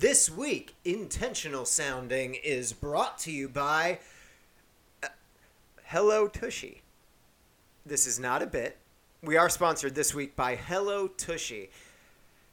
This week, Intentional Sounding is brought to you by uh, Hello Tushy. This is not a bit. We are sponsored this week by Hello Tushy.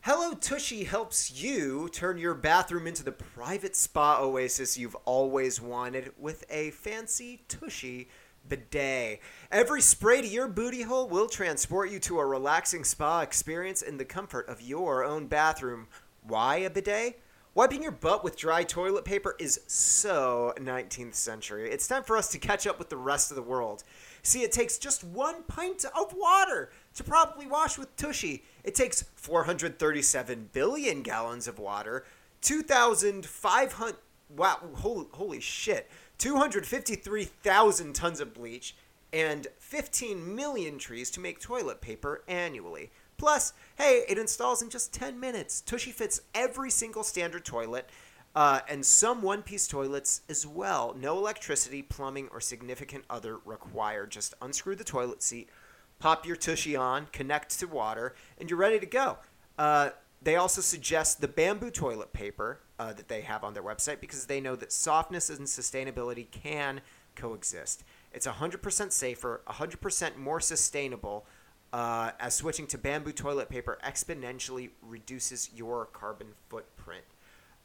Hello Tushy helps you turn your bathroom into the private spa oasis you've always wanted with a fancy Tushy bidet. Every spray to your booty hole will transport you to a relaxing spa experience in the comfort of your own bathroom. Why a bidet? Wiping your butt with dry toilet paper is so 19th century. It's time for us to catch up with the rest of the world. See, it takes just one pint of water to properly wash with Tushy. It takes 437 billion gallons of water, 2,500. Wow, holy, holy shit. 253,000 tons of bleach, and 15 million trees to make toilet paper annually. Plus, hey, it installs in just 10 minutes. Tushy fits every single standard toilet. Uh, and some one piece toilets as well. No electricity, plumbing, or significant other required. Just unscrew the toilet seat, pop your tushy on, connect to water, and you're ready to go. Uh, they also suggest the bamboo toilet paper uh, that they have on their website because they know that softness and sustainability can coexist. It's 100% safer, 100% more sustainable, uh, as switching to bamboo toilet paper exponentially reduces your carbon footprint.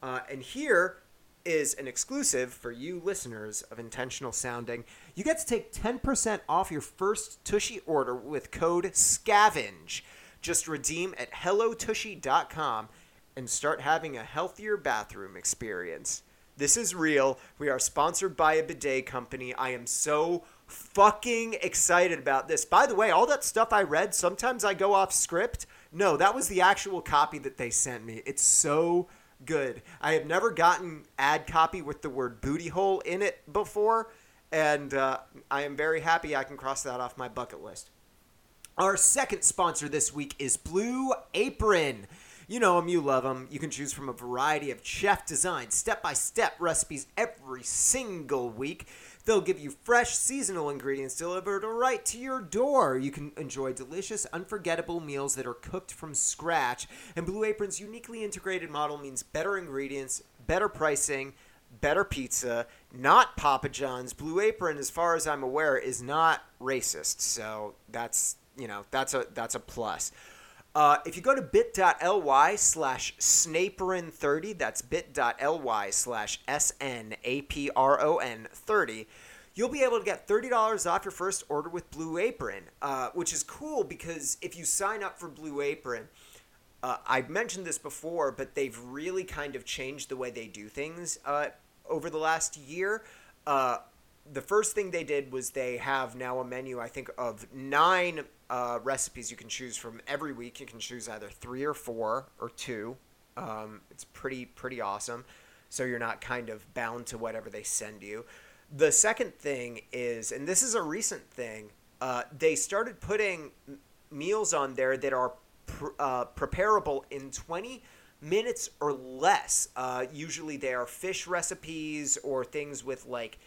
Uh, and here is an exclusive for you listeners of Intentional Sounding. You get to take 10% off your first Tushy order with code SCAVENGE. Just redeem at hellotushy.com and start having a healthier bathroom experience. This is real. We are sponsored by a bidet company. I am so fucking excited about this. By the way, all that stuff I read, sometimes I go off script. No, that was the actual copy that they sent me. It's so good. I have never gotten ad copy with the word booty hole in it before, and uh, I am very happy I can cross that off my bucket list. Our second sponsor this week is Blue Apron. You know them, you love them. You can choose from a variety of chef designed, step by step recipes every single week. They'll give you fresh, seasonal ingredients delivered right to your door. You can enjoy delicious, unforgettable meals that are cooked from scratch. And Blue Apron's uniquely integrated model means better ingredients, better pricing, better pizza, not Papa John's. Blue Apron, as far as I'm aware, is not racist. So that's you know that's a that's a plus. Uh, if you go to bit.ly slash snapron30, that's bit.ly slash S-N-A-P-R-O-N 30, you'll be able to get $30 off your first order with Blue Apron, uh, which is cool because if you sign up for Blue Apron, uh, I've mentioned this before, but they've really kind of changed the way they do things uh, over the last year. The first thing they did was they have now a menu, I think, of nine uh, recipes you can choose from every week. You can choose either three or four or two. Um, it's pretty pretty awesome. So you're not kind of bound to whatever they send you. The second thing is, and this is a recent thing, uh, they started putting meals on there that are pr- uh, preparable in 20 minutes or less. Uh, usually they are fish recipes or things with like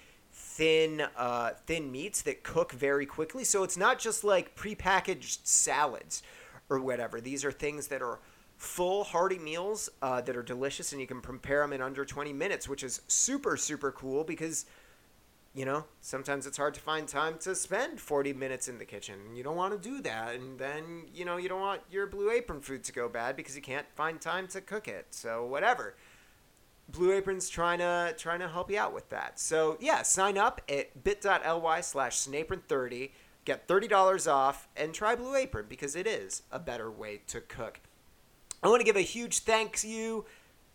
thin uh, thin meats that cook very quickly. So it's not just like prepackaged salads or whatever. These are things that are full hearty meals uh, that are delicious and you can prepare them in under 20 minutes, which is super super cool because you know sometimes it's hard to find time to spend 40 minutes in the kitchen. You don't want to do that, and then you know you don't want your blue apron food to go bad because you can't find time to cook it. So whatever. Blue Apron's trying to trying to help you out with that. So yeah, sign up at bit.ly slash snapron30, get $30 off, and try Blue Apron because it is a better way to cook. I want to give a huge thanks you,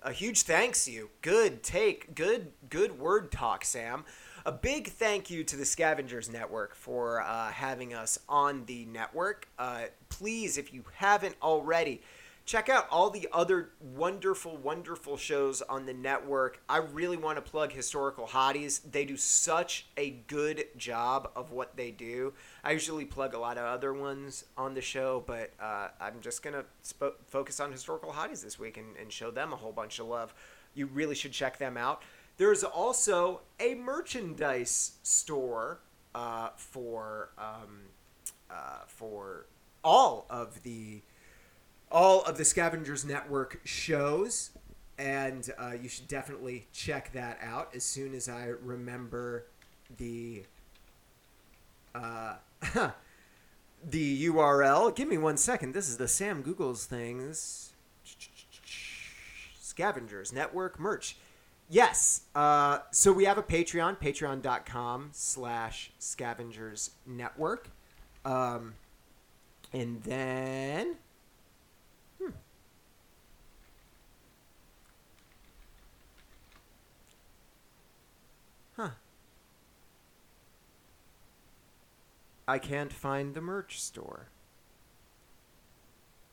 a huge thanks you. Good take, good good word talk, Sam. A big thank you to the Scavengers Network for uh, having us on the network. Uh, please, if you haven't already, check out all the other wonderful, wonderful shows on the network. I really want to plug Historical Hotties. They do such a good job of what they do. I usually plug a lot of other ones on the show, but uh, I'm just going to sp- focus on Historical Hotties this week and, and show them a whole bunch of love. You really should check them out. There's also a merchandise store uh, for um, uh, for all of the all of the Scavengers Network shows. and uh, you should definitely check that out as soon as I remember the uh, the URL. Give me one second. This is the Sam Google's things. Scavengers Network merch. Yes. Uh, so we have a Patreon, patreon.com slash scavengers network. Um, and then. I can't find the merch store.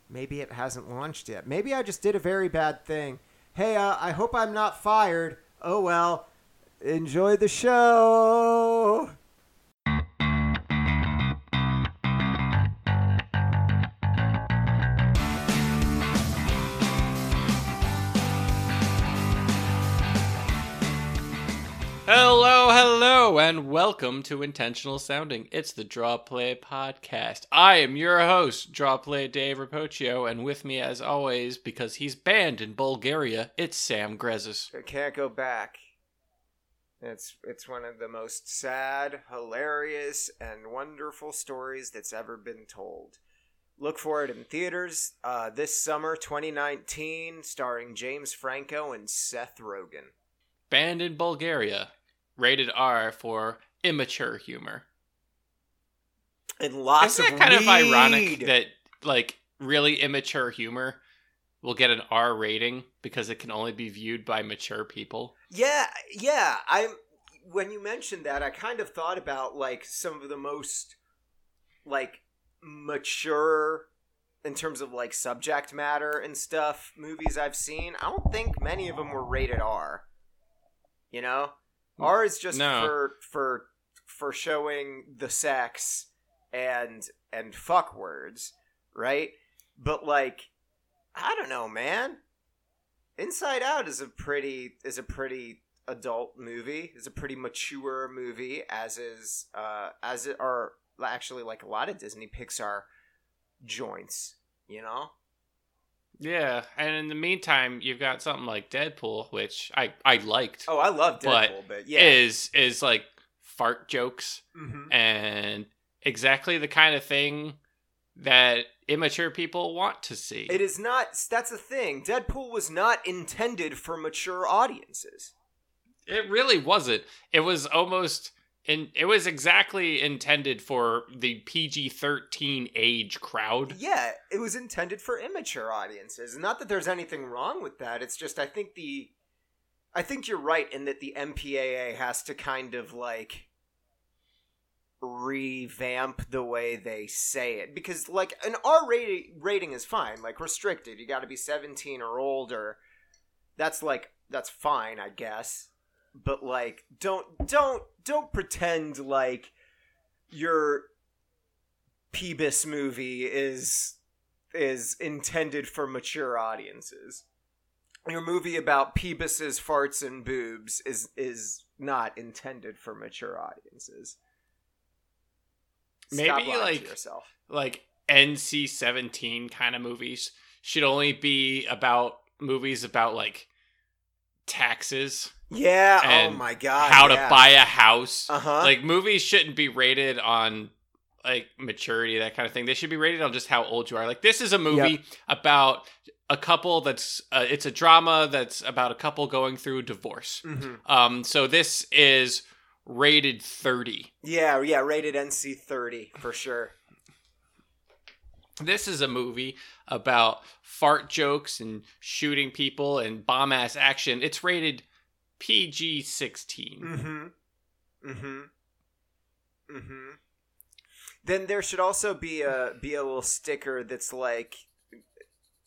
Maybe it hasn't launched yet. Maybe I just did a very bad thing. Hey, uh, I hope I'm not fired. Oh well. Enjoy the show. Hello, and welcome to Intentional Sounding. It's the Draw Play Podcast. I am your host, Draw Play Dave Rapocchio, and with me, as always, because he's banned in Bulgaria, it's Sam Grezis. I can't go back. It's it's one of the most sad, hilarious, and wonderful stories that's ever been told. Look for it in theaters uh, this summer, 2019, starring James Franco and Seth Rogen. Banned in Bulgaria, rated R for immature humor. And lots Isn't of that kind of ironic that like really immature humor will get an R rating because it can only be viewed by mature people? Yeah, yeah. I when you mentioned that, I kind of thought about like some of the most like mature in terms of like subject matter and stuff movies I've seen. I don't think many of them were rated R. You know, R is just No. for for for showing the sex and and fuck words, right? But like, I don't know, man. Inside Out is a pretty is a pretty adult movie. Is a pretty mature movie, as is uh, as it are actually like a lot of Disney Pixar joints. You know, Yeah, and in the meantime, you've got something like Deadpool, which I I liked. oh, I love But Deadpool, but, yeah, is is like fart jokes Mhm. and exactly the kind of thing that immature people want to see. it is not. That's the thing. Deadpool was not intended for mature audiences. It really wasn't. It was almost in it was exactly intended for the PG-13 age crowd. Yeah, it was intended for immature audiences. Not that there's anything wrong with that. It's just I think the I think you're right in that the MPAA has to kind of like revamp the way they say it because like an R rating rating is fine, like restricted. You got to be 17 or older. That's like that's fine, I guess. But like don't don't don't pretend like your Peebus movie is is intended for mature audiences. Your movie about Peebus's farts and boobs is is not intended for mature audiences. Stop Maybe, like- yourself. Like NC-17 kind of movies should only be about movies about like taxes, Yeah. Oh my god. how yeah. to buy a house. Uh huh. Like movies shouldn't be rated on like maturity, that kind of thing. They should be rated on just how old you are. Like this is a movie about a couple that's uh, it's a drama that's about a couple going through a divorce. hmm Um, so this is rated thirty. Yeah. Yeah. Rated NC thirty for sure. This is a movie about fart jokes and shooting people and bomb ass action. It's rated PG 16. Mm-hmm. Mm-hmm. Mm-hmm. Then there should also be a be a little sticker that's like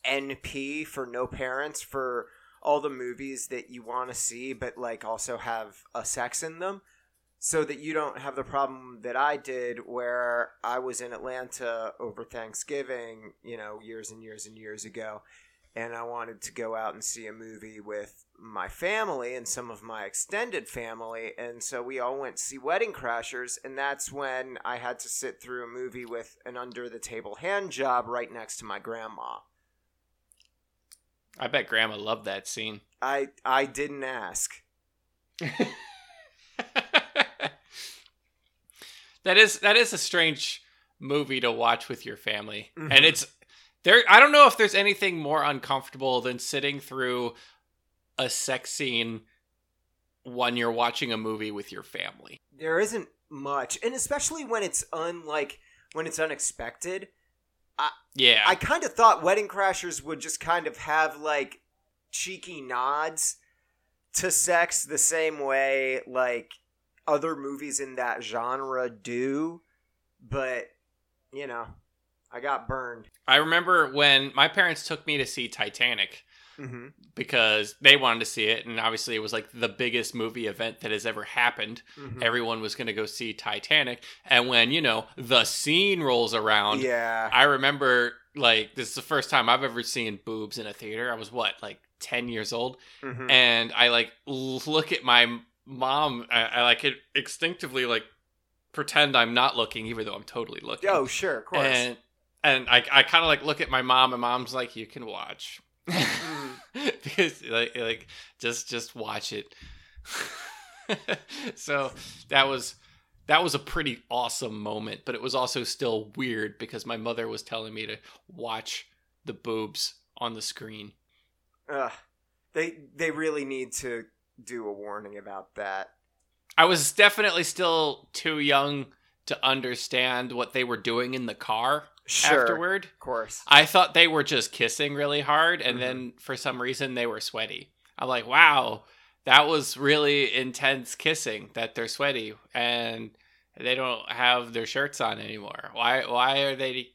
NP for no parents for all the movies that you want to see, but like also have a sex in them, so that you don't have the problem that I did, where I was in Atlanta over Thanksgiving, you know, years and years and years ago, and I wanted to go out and see a movie with my family and some of my extended family, and so we all went to see Wedding Crashers, and that's when I had to sit through a movie with an under the table hand job right next to my grandma. I bet grandma loved that scene. I I didn't ask. that is that is a strange movie to watch with your family, Mhm. and it's there. I don't know if there's anything more uncomfortable than sitting through a sex scene when you're watching a movie with your family. There isn't much, and especially when it's unlike when it's unexpected. Yeah, I kind of thought Wedding Crashers would just kind of have like cheeky nods to sex the same way like other movies in that genre do, but you know, I got burned. I remember when my parents took me to see Titanic Mm-hmm. because they wanted to see it, and obviously it was like the biggest movie event that has ever happened. Mm-hmm. Everyone was going to go see Titanic, and when you know the scene rolls around, Yeah. I remember like this is the first time I've ever seen boobs in a theater. I was what like ten years old, Mhm. and I like look at my mom. I, I like it instinctively like pretend I'm not looking, even though I'm totally looking. Oh, sure, of course. and and I I kind of like look at my mom, and mom's like, "You can watch." because like like just just watch it so that was that was a pretty awesome moment but it was also still weird because my mother was telling me to watch the boobs on the screen Ugh. They they really need to do a warning about that. i was definitely still too young to understand what they were doing in the car Sure. afterward Of course. I thought they were just kissing really hard, and Mhm. then for some reason they were sweaty. I'm like, wow, that was really intense kissing. That they're sweaty and they don't have their shirts on anymore. Why? Why are they?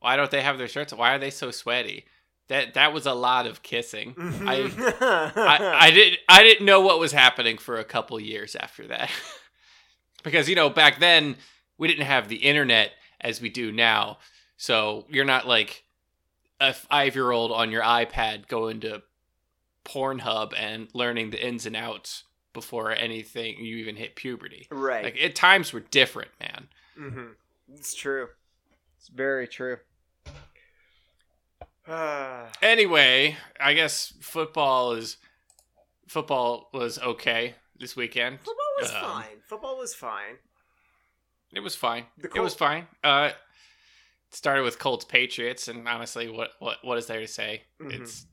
Why don't they have their shirts? Why are they so sweaty? That that was a lot of kissing. I, I I didn't I didn't know what was happening for a couple years after that, because you know back then we didn't have the internet as we do now, so you're not like a five year old on your iPad going to Pornhub and learning the ins and outs before anything you even hit puberty. right. Like it, times were different, man. Mm-hmm. It's true. It's very true. Anyway, I guess football is football was okay this weekend. Football was Um, fine. Football was fine. It was fine. The it was fine. Uh, started with Colts Patriots, and honestly, what what what is there to say? Mhm. It's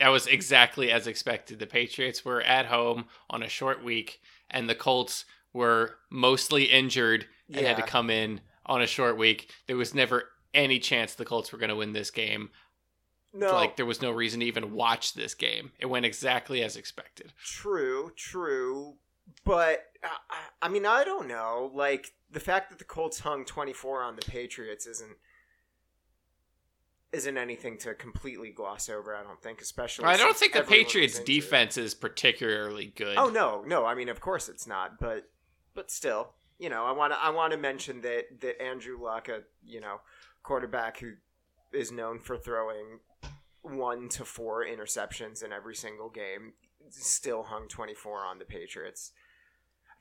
that was exactly as expected. The Patriots were at home on a short week, and the Colts were mostly injured and had to come in on a short week. There was never any chance the Colts were going to win this game. No, Like there was no reason to even watch this game. It went exactly as expected. true, true. But uh, I, I mean, I don't know. Like the fact that the Colts hung twenty four on the Patriots isn't isn't anything to completely gloss over. I don't think, especially. I don't think the Patriots defense is particularly good. Oh no, no. I mean, of course it's not, but but still, you know, I want to I want to mention that that Andrew Luck, a you know quarterback who is known for throwing one to four interceptions in every single game, still hung twenty four on the Patriots.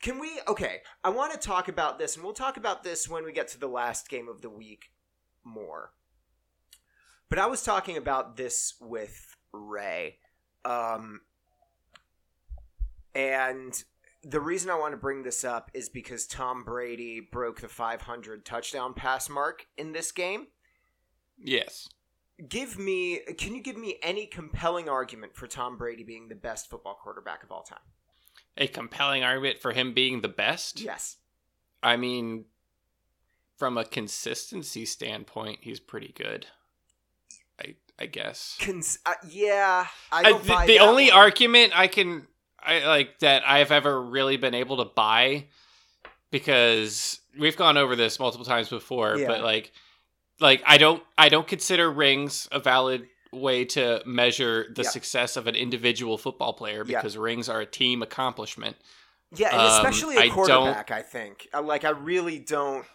Can we? Okay, I want to talk about this, and we'll talk about this when we get to the last game of the week more. But I was talking about this with Ray. Um, and the reason I want to bring this up is because Tom Brady broke the 500 touchdown pass mark in this game. Yes. Give me, can you give me any compelling argument for Tom Brady being the best football quarterback of all time? A compelling argument for him being the best? Yes. I mean, from a consistency standpoint, he's pretty good. I I guess. Cons- uh, yeah, I don't the buy the that only one. argument I can I like that I've ever really been able to buy because we've gone over this multiple times before, Yeah. but like like I don't I don't consider rings a valid way to measure the Yeah. success of an individual football player Yeah. because rings are a team accomplishment. Yeah, and Um, especially a quarterback, I think. Uh, Like, I really don't.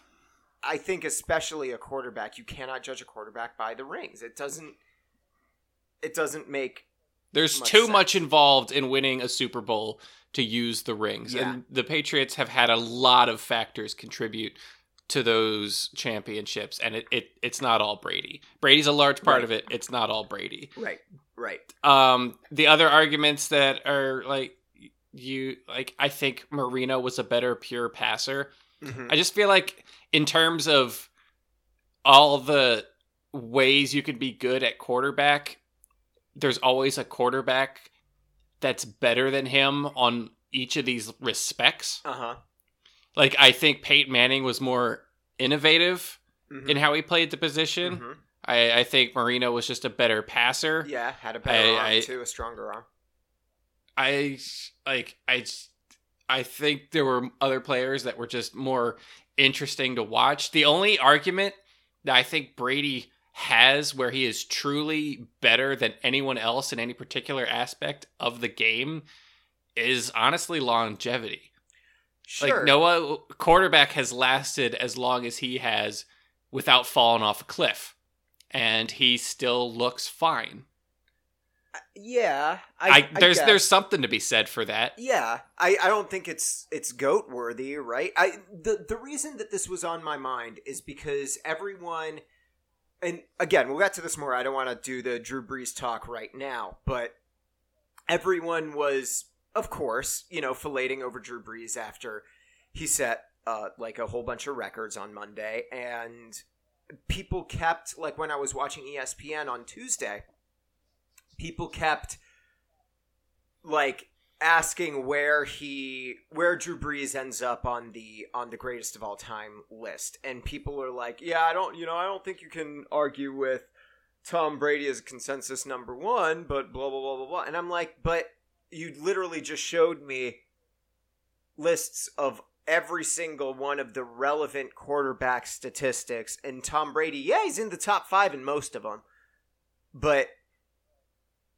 I think, especially a quarterback, you cannot judge a quarterback by the rings. It doesn't. It doesn't make. There's much too sense. much involved in winning a Super Bowl to use the rings. Yeah. And the Patriots have had a lot of factors contribute to those championships and it, it it's not all Brady. Brady's a large part Right. of it. It's not all Brady. Right. Right. Um, the other arguments that are like you like, I think Marino was a better pure passer. Mhm. I just feel like in terms of all the ways you could be good at quarterback, there's always a quarterback that's better than him on each of these respects. Uh huh. Like I think Peyton Manning was more innovative Mhm. in how he played the position. Mhm. I, I think Marino was just a better passer. Yeah, had a better I- arm I- too, a stronger arm. I like I I think there were other players that were just more interesting to watch. The only argument that I think Brady has where he is truly better than anyone else in any particular aspect of the game is honestly longevity. Sure. Like Noah quarterback has lasted as long as he has without falling off a cliff and he still looks fine. Uh, yeah, I, I, I there's guess. there's something to be said for that. Yeah, I, I don't think it's it's goat worthy, right? I the the reason that this was on my mind is because everyone, and again, we'll get to this more. I don't want to do the Drew Brees talk right now, but everyone was, of course, you know, filleting over Drew Brees after he set uh, like a whole bunch of records on Monday, and people kept like when I was watching ESPN on Tuesday, people kept like asking where he where Drew Brees ends up on the on the greatest of all time list and people are like yeah I don't you know I don't think you can argue with Tom Brady as consensus number 1 but blah blah blah blah blah and I'm like but you literally just showed me lists of every single one of the relevant quarterback statistics and Tom Brady yeah he's in the top 5 in most of them but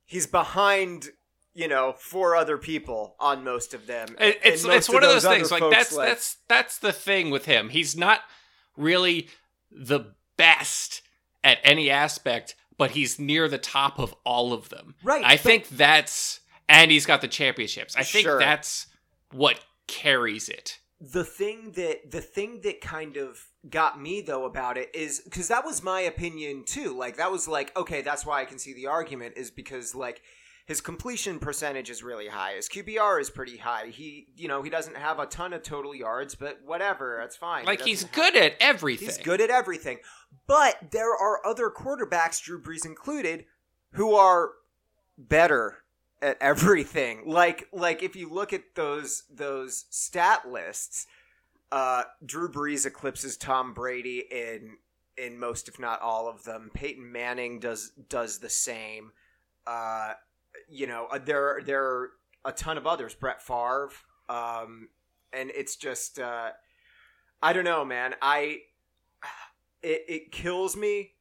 he's behind you know four other people on most of them It, it's it's one of those things. Like that's that's that's the thing with him. He's not really the best at any aspect, but he's near the top of all of them. right I think that's and he's got the championships. I think Sure. that's what carries it. the thing that the thing that kind of got me though about it is because that was my opinion too like that was like okay that's why i can see the argument is because like his completion percentage is really high his qbr is pretty high he you know he doesn't have a ton of total yards but whatever that's fine He Like he's have- good at everything. He's good at everything. But there are other quarterbacks, Drew Brees included, who are better at everything. Like like if you look at those those stat lists, uh, Drew Brees eclipses Tom Brady in in most, if not all of them. Peyton Manning does does the same. Uh, you know, uh, there there are a ton of others. Brett Favre, um, and it's just uh, I don't know, man. I it, it kills me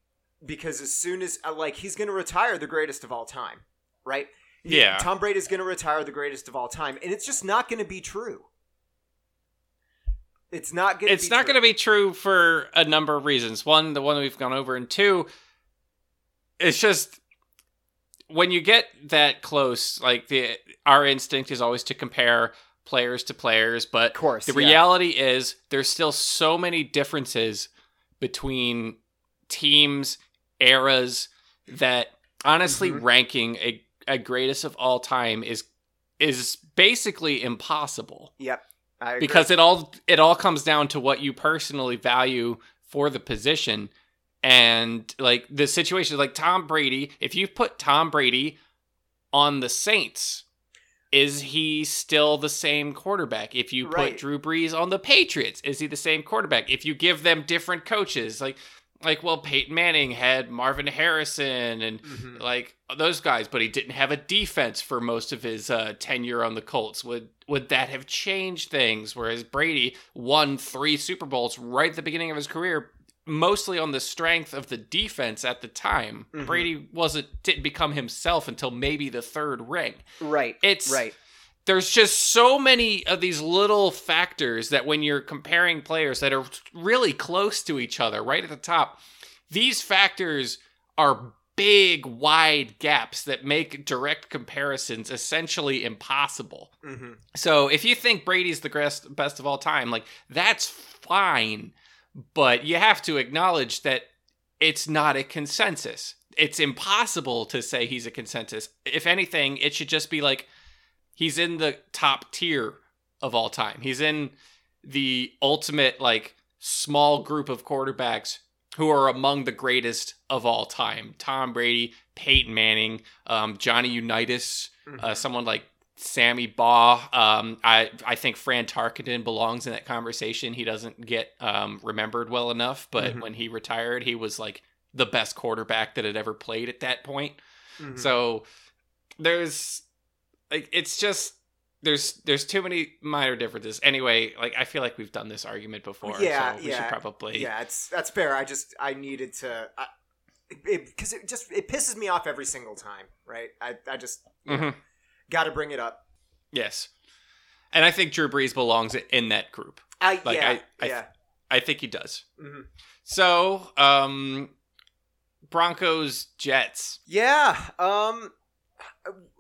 because as soon as uh, like he's going to retire the greatest of all time, right? Yeah. Tom Brady is going to retire the greatest of all time, and it's just not going to be true. It's not going. it's not going to be true for a number of reasons. One, the one we've gone over, and two, it's just when you get that close, like the our instinct is always to compare players to players, but Of course, the yeah. reality is there's still so many differences between teams, eras that honestly Mhm. ranking a, a greatest of all time is is basically impossible Yep. Because it all it all comes down to what you personally value for the position and like the situation like Tom Brady if you put Tom Brady on the Saints is he still the same quarterback if you put Right. Drew Brees on the Patriots is he the same quarterback if you give them different coaches like like well Peyton Manning had Marvin Harrison and Mhm. like those guys, but he didn't have a defense for most of his uh, tenure on the Colts. Would would that have changed things? Whereas Brady won three Super Bowls right at the beginning of his career, mostly on the strength of the defense at the time. Mhm. Brady wasn't didn't become himself until maybe the third ring. right, It's right. There's just so many of these little factors that when you're comparing players that are really close to each other right at the top these factors are big wide gaps that make direct comparisons essentially impossible hmm so if you think brady's the best, best of all time like that's fine but you have to acknowledge that it's not a consensus. It's impossible to say he's a consensus. If anything, it should just be like he's in the top tier of all time. He's in the ultimate like small group of quarterbacks who are among the greatest of all time. Tom Brady, Peyton Manning, um, Johnny Unitas, uh, someone like Sammy Baugh. Um, I I think Fran Tarkenton belongs in that conversation. He doesn't get um, remembered well enough, but Mhm. when he retired, he was like the best quarterback that had ever played at that point. Mhm. So there's like it's just there's there's too many minor differences. Anyway, like I feel like we've done this argument before. Yeah, so we yeah, should probably yeah, it's that's fair. I just I needed to because it, just it pisses me off every single time, right? I I just Mhm. got to bring it up. yes. And I think Drew Brees belongs in that group. I Like, yeah I- I- yeah. I think he does. mhm. So, um Broncos Jets. Yeah. Um.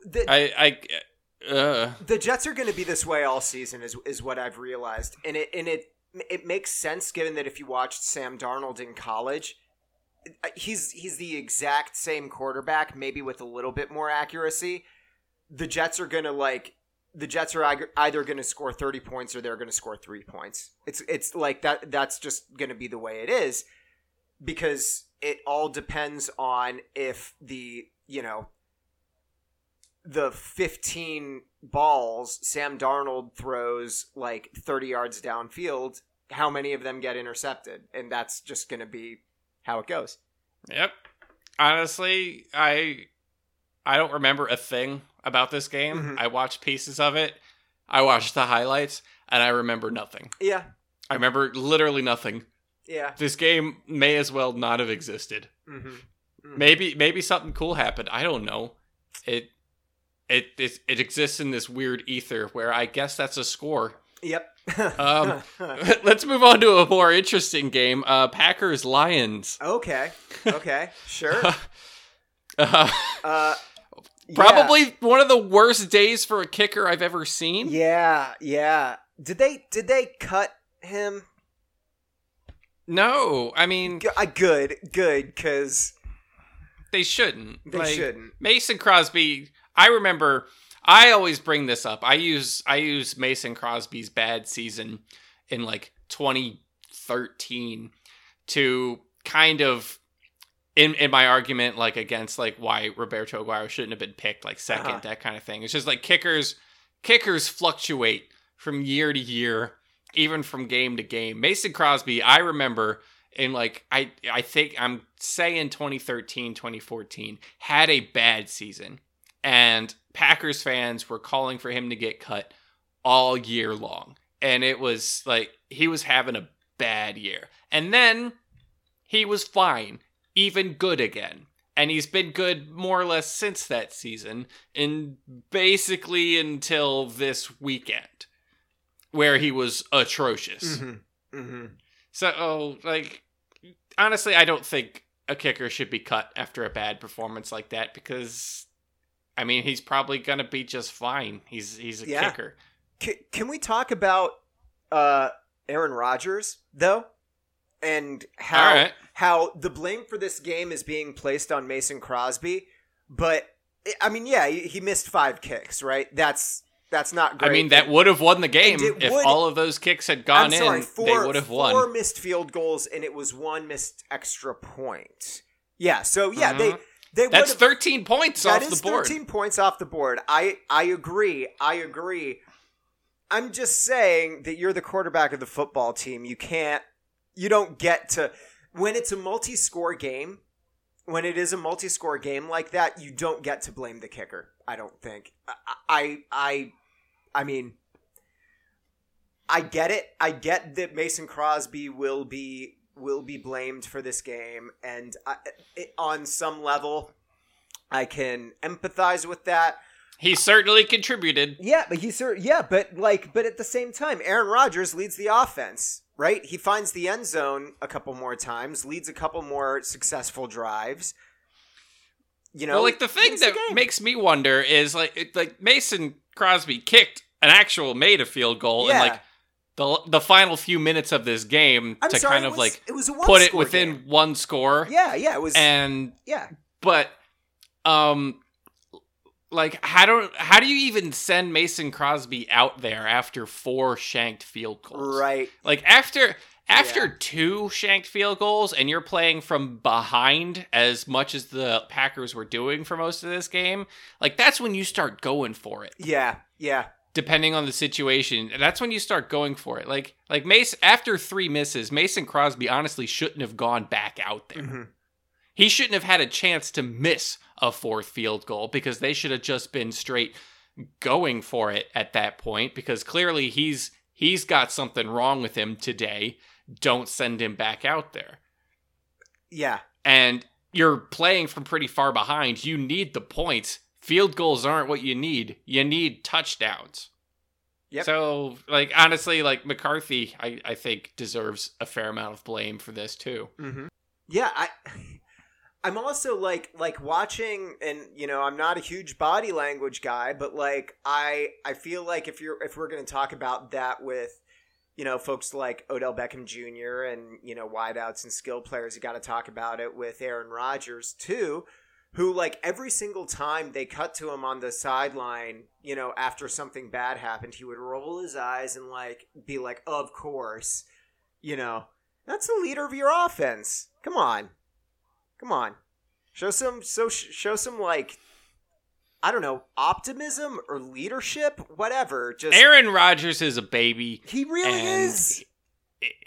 The, I I uh the Jets are going to be this way all season, is is what I've realized, and it and it it makes sense given that if you watched Sam Darnold in college, he's he's the exact same quarterback, maybe with a little bit more accuracy. The Jets are going to like the Jets are either going to score 30 points or they're going to score 3 points. It's it's like that that's just going to be the way it is because it all depends on if the, you know, the 15 balls Sam Darnold throws like 30 yards downfield, how many of them get intercepted? And that's just going to be how it goes. Yep. Honestly, I I don't remember a thing about this game. Mhm. I watched pieces of it. I watched the highlights and I remember nothing. Yeah. I remember literally nothing. Yeah. This game may as well not have existed. hmm Maybe maybe something cool happened. I don't know. It it it, it exists in this weird ether where I guess that's a score. Yep. Um, Let's move on to a more interesting game. Uh, Packers Lions. okay. Okay. Sure. Uh, Uh, yeah. Probably one of the worst days for a kicker I've ever seen. Yeah. Yeah. Did they did they cut him? No, I mean uh, good. Good. Because they shouldn't. they Like, shouldn't. Mason Crosby. I remember. I always bring this up. I use I use Mason Crosby's bad season in like 2013 to kind of in in my argument like against like why Roberto Aguayo shouldn't have been picked like 2nd Uh-huh. that kind of thing. It's just like kickers kickers fluctuate from year to year, even from game to game. Mason Crosby, I remember in like I I think I'm saying 2013, 2014 had a bad season. And Packers fans were calling for him to get cut all year long. And it was like he was having a bad year. And then he was fine, even good again. And he's been good more or less since that season, and basically until this weekend, where he was atrocious. Mm-hmm. Mm-hmm. So, oh, like, honestly, I don't think a kicker should be cut after a bad performance like that because, I mean, he's probably gonna be just fine. He's he's a Yeah. kicker. Can, can we talk about uh, Aaron Rodgers though, and how right. how the blame for this game is being placed on Mason Crosby, but I mean, yeah, he, he missed five kicks, right? That's that's not great. I mean, that would have won the game if would- all of those kicks had gone sorry, in. four, they would have won. Four missed field goals, and it was one missed extra point. Yeah, so yeah, they Mhm. They That's 13 points That off the board. 13 points off the board. I I agree. I agree. I'm just saying that you're the quarterback of the football team. You can't you don't get to when it's a multi-score game, when it is a multi-score game like that, you don't get to blame the kicker. I don't think. I I I, I mean I get it. I get that Mason Crosby will be will be blamed for this game and I, it, on some level I can empathize with that. He certainly contributed. Yeah, but he he's yeah, but like, but at the same time, Aaron Rodgers leads the offense, right? He finds the end zone a couple more times, leads a couple more successful drives. You know, well, like the thing that game. makes me wonder is like like Mason Crosby kicked an actual made a field goal yeah, and like the the final few minutes of this game I'm to sorry, kind of was- like it was put it within game. one score. Yeah, yeah, it was. And yeah, but um like how do how do you even send Mason Crosby out there after four shanked field goals? right. Like after after Yeah. two shanked field goals and you're playing from behind as much as the Packers were doing for most of this game, like that's when you start going for it. Yeah, yeah, Depending on the situation, that's when you start going for it. Like like Mace after three misses, Mason Crosby honestly shouldn't have gone back out there. Mhm. He shouldn't have had a chance to miss a fourth field goal because they should have just been straight going for it at that point because clearly he's he's got something wrong with him today. Don't send him back out there. yeah. And you're playing from pretty far behind. You need the points. Field goals aren't what you need. You need touchdowns. Yep. So, like honestly, like McCarthy, I, I think deserves a fair amount of blame for this too. Mm-hmm. Yeah, I. I'm also like like watching, and you know, I'm not a huge body language guy, but like I I feel like if you're if we're gonna talk about that with, you know, folks like Odell Beckham Jr. and you know wideouts and skill players, you got to talk about it with Aaron Rodgers too, who like every single time they cut to him on the sideline, you know, after something bad happened, he would roll his eyes and like be like, "Of course," you know. That's the leader of your offense. Come on, come on. Show some so show some like I don't know optimism or leadership, whatever. Just Aaron Rodgers is a baby. he really is.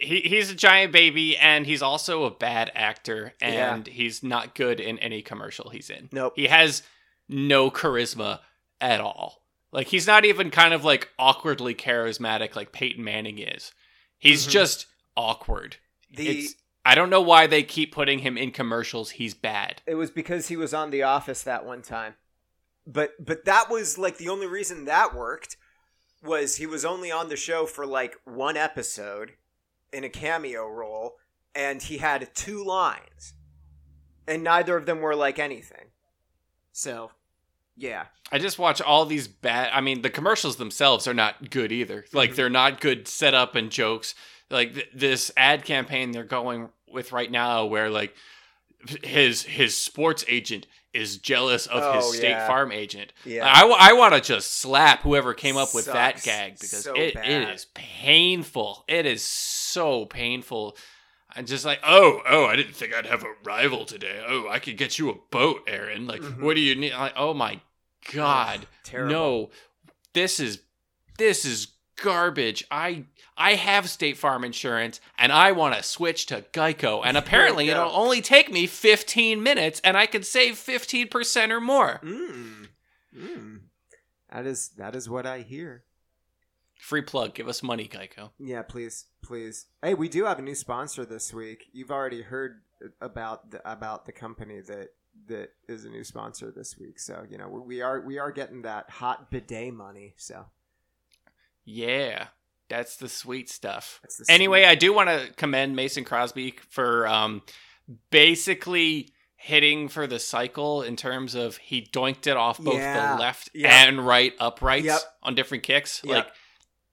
He, he's a giant baby, and he's also a bad actor, and he's not good in any commercial he's in. Nope. He has no charisma at all. Like he's not even kind of like awkwardly charismatic like Peyton Manning is. He's Mhm. just awkward. The it's I don't know why they keep putting him in commercials. He's bad. it was because he was on The Office that one time. But but that was like the only reason that worked was he was only on the show for like one episode in a cameo role and he had two lines. And neither of them were like anything. So, yeah. I just watch all these bad. I mean, the commercials themselves are not good either. Like Mhm. they're not good setup and jokes. Like th- this ad campaign they're going with right now, where like his his sports agent is jealous of Oh, his State yeah. Farm agent. Yeah. I, want to just slap whoever came up with that gag because so it, it is painful. It is so painful. I'm just like, oh, oh, I didn't think I'd have a rival today. Oh, I could get you a boat, Aaron. Like, Mhm. what do you need? Like, oh my god, terrible. no, this is this is garbage. I I have State Farm insurance and I want to switch to Geico, and apparently it'll only take me 15 minutes, and I can save 15 percent or more. Mm. Mm. That is that is what I hear. Free plug. Give us money, Geico. Yeah, please, please. Hey, we do have a new sponsor this week. You've already heard about the, about the company that that is a new sponsor this week. So you know we are we are getting that hot bidet money. So Yeah, that's the sweet stuff. that's the Anyway, sweet- I do want to commend Mason Crosby for um, basically hitting for the cycle in terms of he doinked it off both Yeah. the left Yep. and right uprights Yep. on different kicks. Yep. Like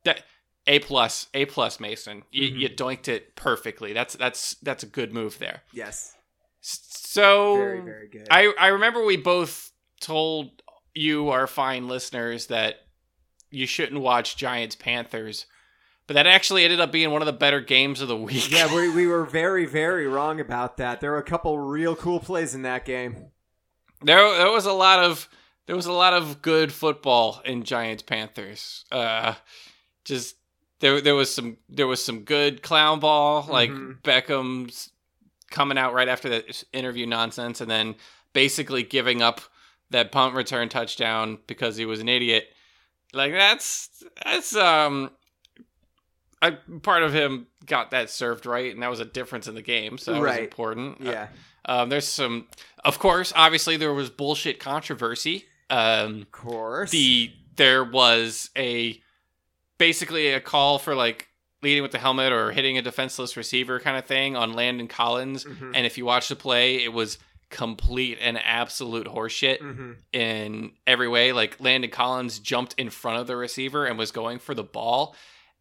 that. A plus, A plus, Mason. You, Mhm. you doinked it perfectly. That's that's that's a good move there. yes, So very very good. I I remember we both told you, our fine listeners, that you shouldn't watch Giants Panthers, but that actually ended up being one of the better games of the week. yeah, we we were very very wrong about that. There were a couple real cool plays in that game. there there was a lot of there was a lot of good football in Giants Panthers. Uh, just there there was some there was some good clown ball like Mhm. Beckham's coming out right after that interview nonsense and then basically giving up that punt return touchdown because he was an idiot. Like that's that's um I part of him got that served right and that was a difference in the game, so that was important. Yeah, Um, there's some, of course, obviously there was bullshit controversy. Um, of course. the there was a basically a call for like leading with the helmet or hitting a defenseless receiver kind of thing on Landon Collins, Mhm. and if you watch the play, it was complete and absolute horseshit Mhm. in every way. Like Landon Collins jumped in front of the receiver and was going for the ball,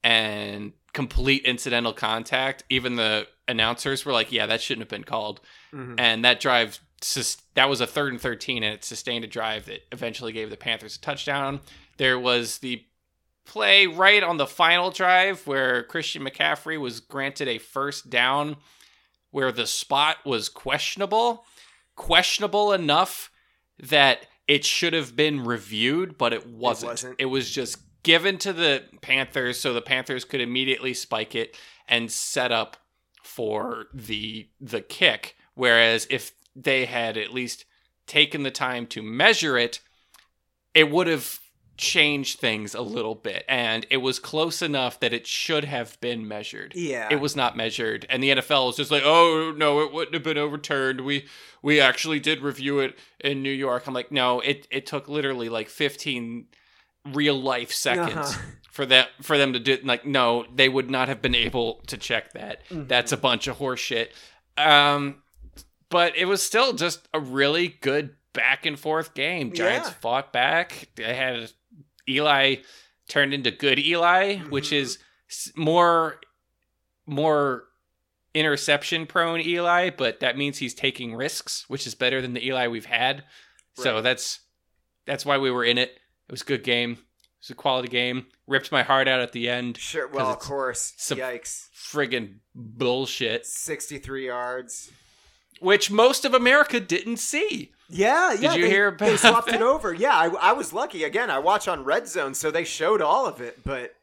and complete incidental contact. Even the announcers were like, "Yeah, that shouldn't have been called." Mhm. And that drive, sus- that was a third and thirteen, and it sustained a drive that eventually gave the Panthers a touchdown. There was the play right on the final drive where Christian McCaffrey was granted a first down, where the spot was questionable, questionable enough that it should have been reviewed, but it wasn't. wasn't. It was just given to the Panthers so the Panthers could immediately spike it and set up for the the kick. Whereas if they had at least taken the time to measure it, it would have changed things a little bit. And it was close enough that it should have been measured Yeah. it was not measured and the NFL was just like oh no it wouldn't have been overturned we we actually did review it in New York I'm like no it it took literally like 15 real life seconds Uh-huh. for that for them to do like no they would not have been able to check that Mm-hmm. that's a bunch of horseshit um but it was still just a really good back and forth game Giants Yeah. fought back they had Eli turned into good Eli which Mhm. is more more interception prone Eli, but that means he's taking risks, which is better than the Eli we've had. So that's that's why we were in it. It was a good game. It was a quality game. Ripped my heart out at the end. Sure. Well, of course. some- Yikes. Friggin' bullshit. 63 yards. Which most of America didn't see. Yeah, yeah. Did you they, hear They about swapped it over. Yeah, I, I was lucky. Again, I watch on Red Zone, so they showed all of it. But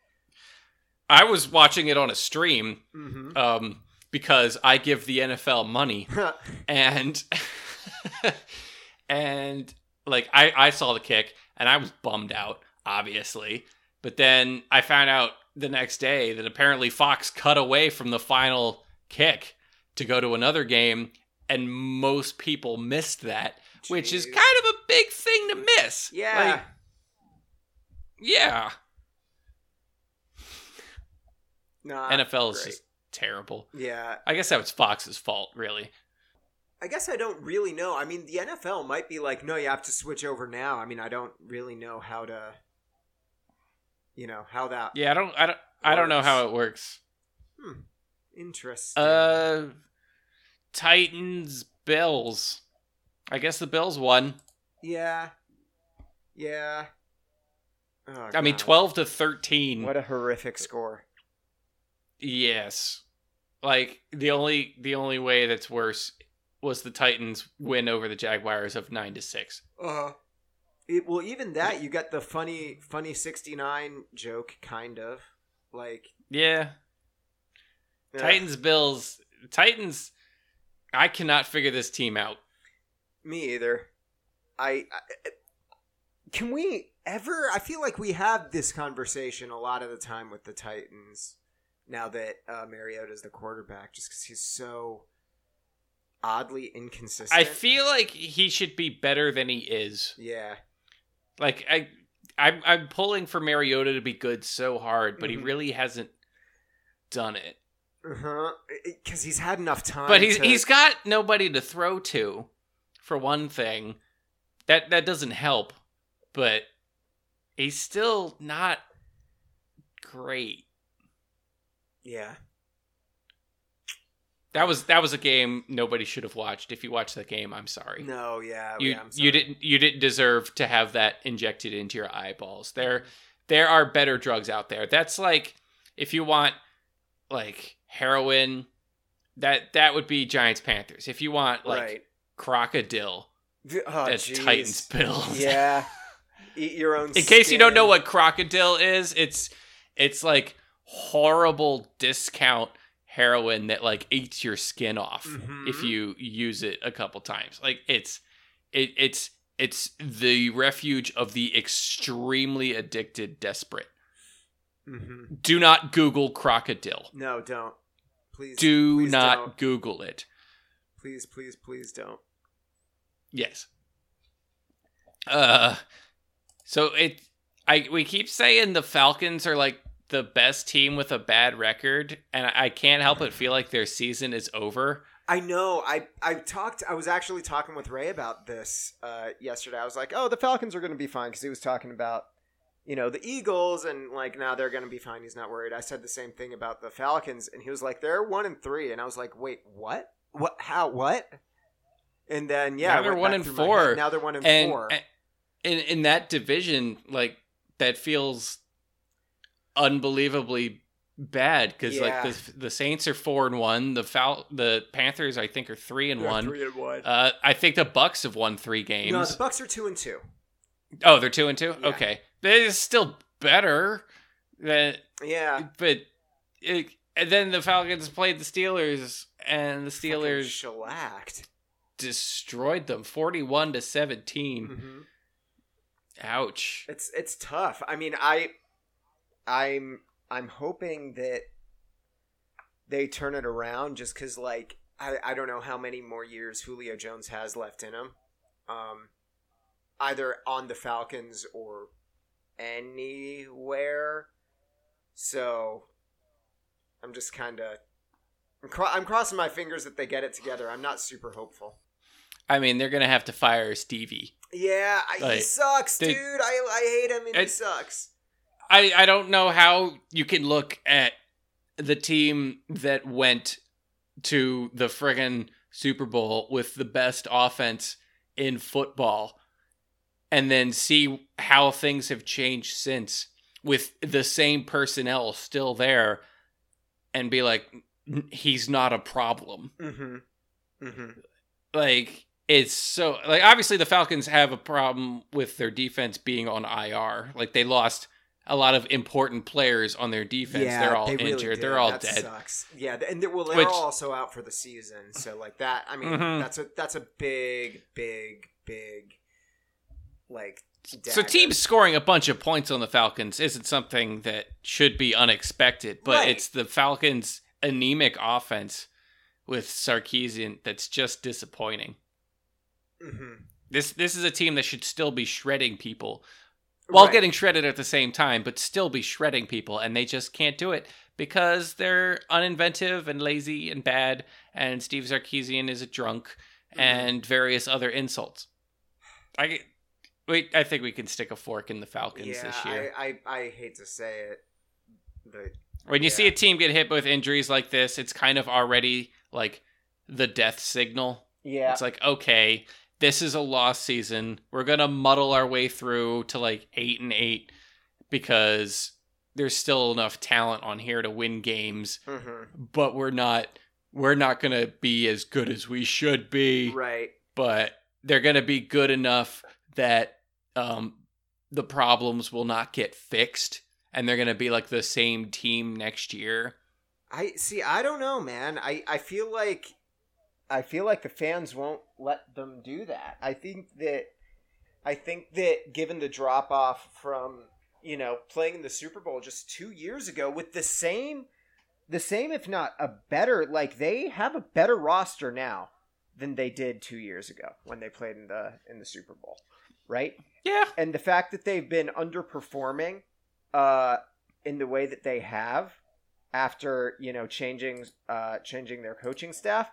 I was watching it on a stream mhm. um, because I give the NFL money. and and like I I saw the kick and I was bummed out obviously but then I found out the next day that apparently Fox cut away from the final kick to go to another game and most people missed that which is kind of a big thing to miss yeah. Like, yeah nah, NFL is great. just terrible Yeah, I guess that was Fox's fault really I guess I don't really know. I mean, the NFL might be like, no, you have to switch over now. I mean, I don't really know how to, you know, how that. yeah I don't I don't I don't know how it works Interesting. Uh, Titans, Bills. I guess the Bills won. yeah, yeah. Oh, I mean, twelve to thirteen. What a horrific score. Yes, like the only the only way that's worse was the Titans win over the Jaguars of nine to six. Uh, it, well, even that you got the funny, funny sixty nine joke, kind of like Yeah, ugh. Titans, Bills, Titans. I cannot figure this team out. Me either. I, I can we ever? I feel like we have this conversation a lot of the time with the Titans. Now that uh, is the quarterback, just because he's so oddly inconsistent. I feel like he should be better than he is. yeah, Like I, I'm I'm pulling for Mariota to be good so hard, but he Mhm. really hasn't done it. Uh huh. Because he's had enough time. But he's to- he's got nobody to throw to, for one thing. That that doesn't help, but he's still not great. yeah. That was that was a game nobody should have watched. If you watched that game, I'm sorry. No, yeah, you yeah, I'm you didn't you didn't deserve to have that injected into your eyeballs. There there are better drugs out there. That's like if you want like heroin, that that would be Giants Panthers. If you want like right. crocodile, Oh, that's jeez. Titans Bills. Yeah. Eat your own. In case you don't know what crocodile is, it's it's like horrible discount heroin that like eats your skin off Mhm. if you use it a couple times. Like it's it it's it's the refuge of the extremely addicted desperate. Mhm. Do not Google crocodile. No, don't. Please. Do please not Don't. Google it. Please, please, please don't. Yes. Uh so it I we keep saying the Falcons are like the best team with a bad record and I can't help but feel like their season is over. I know. I I talked. I was actually talking with Ray about this uh, yesterday. I was like, "Oh, the Falcons are going to be fine," because he was talking about, you know, the Eagles and like now they're gonna be fine. He's not worried. I said the same thing about the Falcons, and he was like, they're one and three, and I was like, wait, what? What? How? What? And then yeah, Now they're one and four. Now they're one and, and four. and in in that division, like that feels unbelievably bad because Yeah. like the the Saints are four and one, the Fal- the Panthers I think are three and They're one. Three and one. Uh, I think the Bucks have won three games. no, the Bucks are two and two. oh, they're two and two. Yeah. Okay, it's still better. Than, Yeah, but it, and then the Falcons played the Steelers, and the Fucking Steelers shellacked. destroyed them, forty-one to 17 Mhm. Ouch. It's it's tough. I mean, I I'm I'm hoping that they turn it around just cuz like I I don't know how many more years Julio Jones has left in him. Um either on the Falcons or anywhere. So I'm just kind of I'm, cro- I'm crossing my fingers that they get it together. I'm not super hopeful. I mean, they're gonna have to fire Stevie. Yeah, I, he sucks, they- dude. I I hate him and he sucks. I I don't know how you can look at the team that went to the friggin' Super Bowl with the best offense in football and then see how things have changed since with the same personnel still there and be like he's not a problem. Mhm. Mhm. like it's so like obviously the Falcons have a problem with their defense being on IR. Like they lost a lot of important players on their defense. they're all they really injured. did. They're all That dead. Sucks. Yeah, and they, well, they're Which- also out for the season. So like that, I mean, Mhm. that's a that's a big, big, big, like. So dagger. teams scoring a bunch of points on the Falcons isn't something that should be unexpected, but Right. it's the Falcons' anemic offense with Sarkisian that's just disappointing. Mhm. This this is a team that should still be shredding people while Right. getting shredded at the same time, but still be shredding people, and they just can't do it because they're uninventive and lazy and bad, and Steve Sarkisian is a drunk, Mhm. and various other insults. I wait. I think we can stick a fork in the Falcons yeah, this year. I, I I hate to say it, but when you see a team get hit with injuries like this, it's kind of already like the death signal. yeah, It's like, okay, this is a lost season. We're gonna muddle our way through to like eight and eight because there's still enough talent on here to win games, hmm but we're not we're not gonna be as good as we should be. right. But they're gonna be good enough that um the problems will not get fixed and they're gonna be like the same team next year. I see. I don't know, man. I I feel like I feel like the fans won't let them do that. I think that I think that given the drop off from you know playing in the Super Bowl just two years ago with the same the same if not a better like they have a better roster now than they did two years ago when they played in the in the Super Bowl, right? Yeah. and the fact that they've been underperforming uh in the way that they have after you know changing uh changing their coaching staff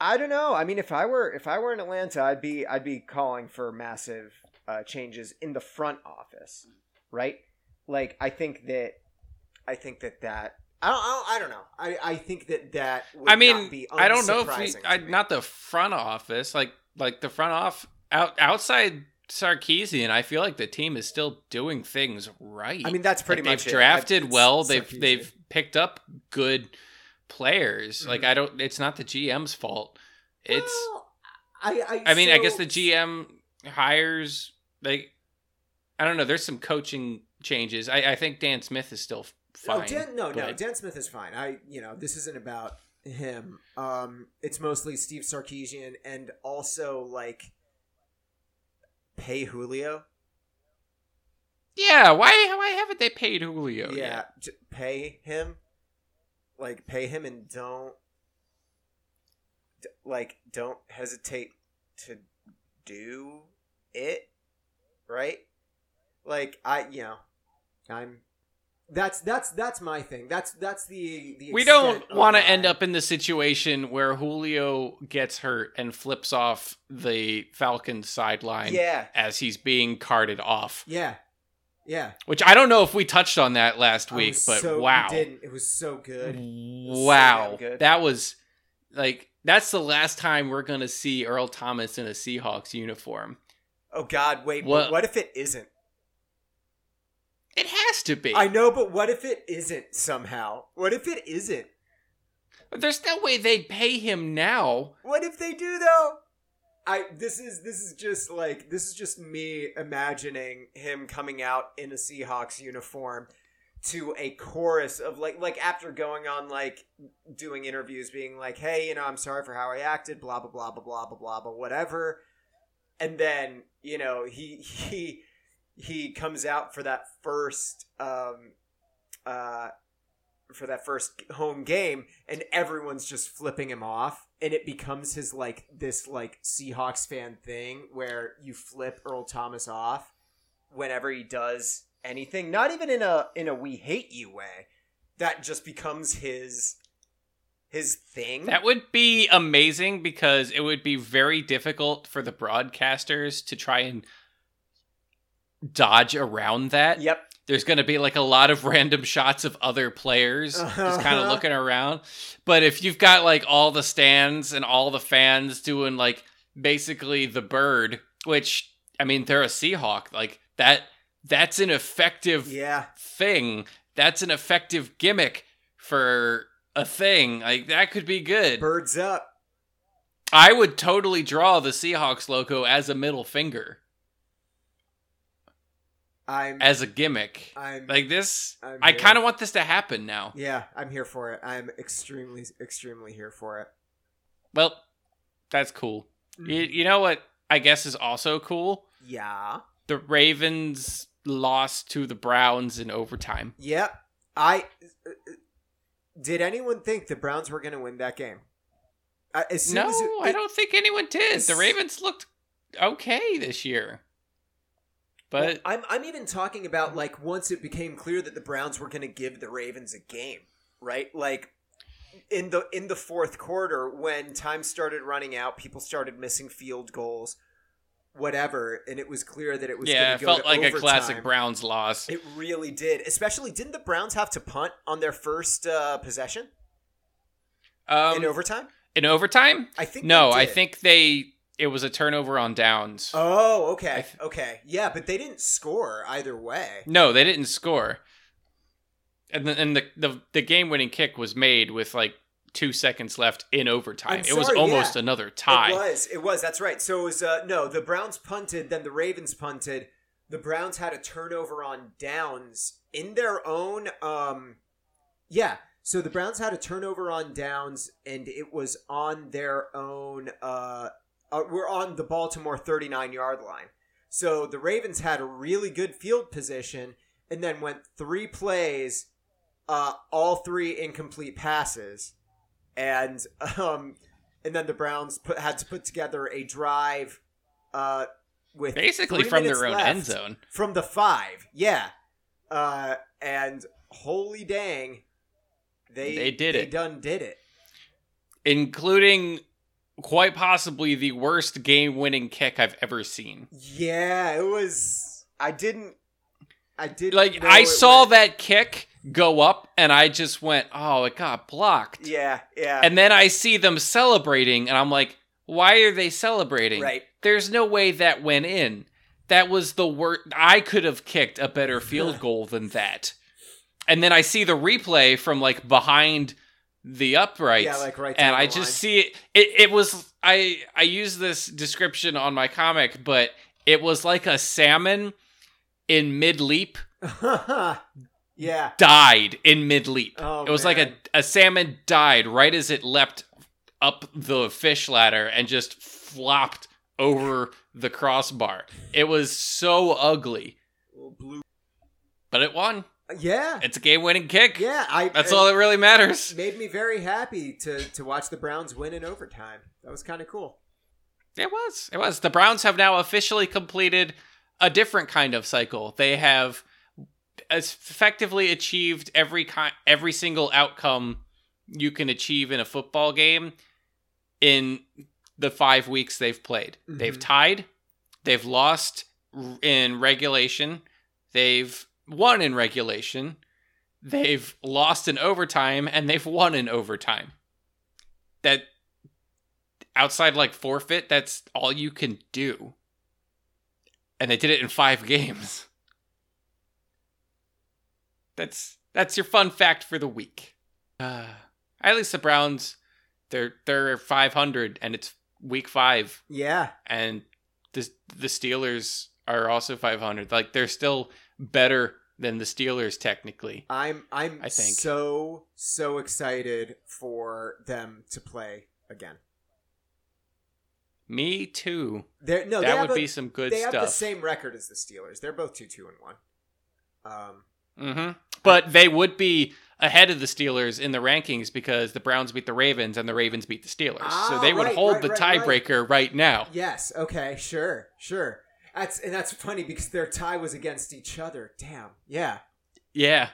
i don't know i mean if i were if i were in atlanta i'd be i'd be calling for massive uh changes in the front office right like i think that i think that that I don't, I don't, I don't know. I, I think that that would I mean, not be I don't know if we, I, me. not the front office, like like the front off out outside Sarkisian. I feel like the team is still doing things right. I mean, that's pretty Like, much they've it. drafted It's well. They've Sarkisian. they've picked up good players. Like Mhm. I don't. It's not the GM's fault. It's. Well, I, I, I mean, I guess the GM hires like. I don't know. There's some coaching changes. I, I think Dan Smith is still fine. Oh, Dan, no, no, Dan Smith is fine. I, you know, this isn't about him. Um, it's mostly Steve Sarkisian and also like pay Julio. Yeah. Why? Why haven't they paid Julio? yeah, pay him. Like pay him and don't d- like don't hesitate to do it. Right? Like I, you know, I'm. That's that's that's my thing. That's that's the the. We don't want to end up in the situation where Julio gets hurt and flips off the Falcons sideline Yeah, as he's being carted off. yeah. Yeah. Which I don't know if we touched on that last I week, was but so- we wow. didn't. It was so good. so Wow. damn good. That was like that's the last time we're gonna see Earl Thomas in a Seahawks uniform. Oh God, wait. What- what if it isn't? It has to be. I know, but what if it isn't somehow? What if it isn't? There's no way they'd pay him now. What if they do though? I this is this is just like this is just me imagining him coming out in a Seahawks uniform to a chorus of like like after going on like doing interviews being like, "Hey, you know, I'm sorry for how I acted, blah blah blah blah blah blah blah, but whatever." And then, you know, he he he comes out for that first um uh for that first home game and everyone's just flipping him off and it becomes his like this like Seahawks fan thing where you flip Earl Thomas off whenever he does anything not even in a in a we hate you way. That just becomes his his thing. That would be amazing because it would be very difficult for the broadcasters to try and dodge around that. yep There's going to be like a lot of random shots of other players just kind of Uh-huh. looking around. But if you've got like all the stands and all the fans doing like basically the bird, which I mean they're a Seahawk, like that that's an effective yeah thing. That's an effective gimmick for a thing. Like that could be good. birds up I would totally draw the Seahawks logo as a middle finger, I'm as a gimmick. I'm Like this, I'm I kind of want this to happen now. yeah I'm here for it I'm extremely extremely here for it Well, that's cool. You, you know what I guess is also cool? yeah The Ravens lost to the Browns in overtime. Yep. I did anyone think the Browns were going to win that game? Uh, as soon No, as it, I don't think anyone did. The Ravens looked okay this year. But Well, I'm I'm even talking about like once it became clear that the Browns were going to give the Ravens a game, right? Like in the in the fourth quarter when time started running out, people started missing field goals, whatever, and it was clear that it was yeah, it to go felt to like a overtime. classic Browns loss. It really did. Especially didn't the Browns have to punt on their first uh, possession Um, in overtime? in overtime? I think No, I think they it was a turnover on downs. Oh, okay, th- okay, yeah, but they didn't score either way. No, they didn't score. And the, and the, the, the game winning kick was made with like two seconds left in overtime. I'm it was almost yeah. another tie. It was, it was. That's right. So it was. Uh, no, the Browns punted, then the Ravens punted. The Browns had a turnover on downs in their own. Um, yeah. So the Browns had a turnover on downs, and it was on their own. Uh, uh, we're on the Baltimore 39 yard line. So the Ravens had a really good field position, and then went three plays, uh, all three incomplete passes, and um, and then the Browns put, had to put together a drive, uh, with Basically from their own end zone. from the five. Yeah, uh, and holy dang, they They did they it. Done did it. Including quite possibly the worst game winning kick I've ever seen. Yeah, it was. I didn't. I didn't. Like I saw went- that kick go up and I just went, "Oh, it got blocked." Yeah, yeah. And then I see them celebrating and I'm like, "Why are they celebrating?" right. There's no way that went in. That was the worst. I could have kicked a better field goal than that. And then I see the replay from like behind the uprights. Yeah, like right and I just line. see it, it. It was I. I use this description on my comic, but it was like a salmon in mid leap yeah. died in mid leap. Oh, it was like a, a salmon died right as it leapt up the fish ladder and just flopped over the crossbar. It was so ugly, Blue. but it won. Yeah. It's a game winning kick. Yeah. I. That's all that really matters. Made me very happy to to watch the Browns win in overtime. That was kind of cool. It was. It was. The Browns have now officially completed a different kind of cycle. They have effectively achieved every kind, every single outcome you can achieve in a football game in the five weeks they've played. They've Mhm. tied, they've lost in regulation, they've won in regulation, they've lost in overtime, and they've won in overtime. That outside like forfeit, that's all you can do. And they did it in five games. That's that's your fun fact for the week. Uh, at least the Browns, they're they're five hundred, and it's week five, Yeah. and the the Steelers are also five hundred. Like they're still better than the Steelers technically. I'm I'm I think. so so excited for them to play again. Me too. They're, no, that would a- be some good they have the same record as the Steelers. They're both two two and one. Um, mm-hmm. But they would be ahead of the Steelers in the rankings because the Browns beat the Ravens and the Ravens beat the Steelers. so Ah, they would right, hold right, the right. tiebreaker right now. yes. Okay. Sure. Sure. That's and that's funny because their tie was against each other. Damn. Yeah. Yeah.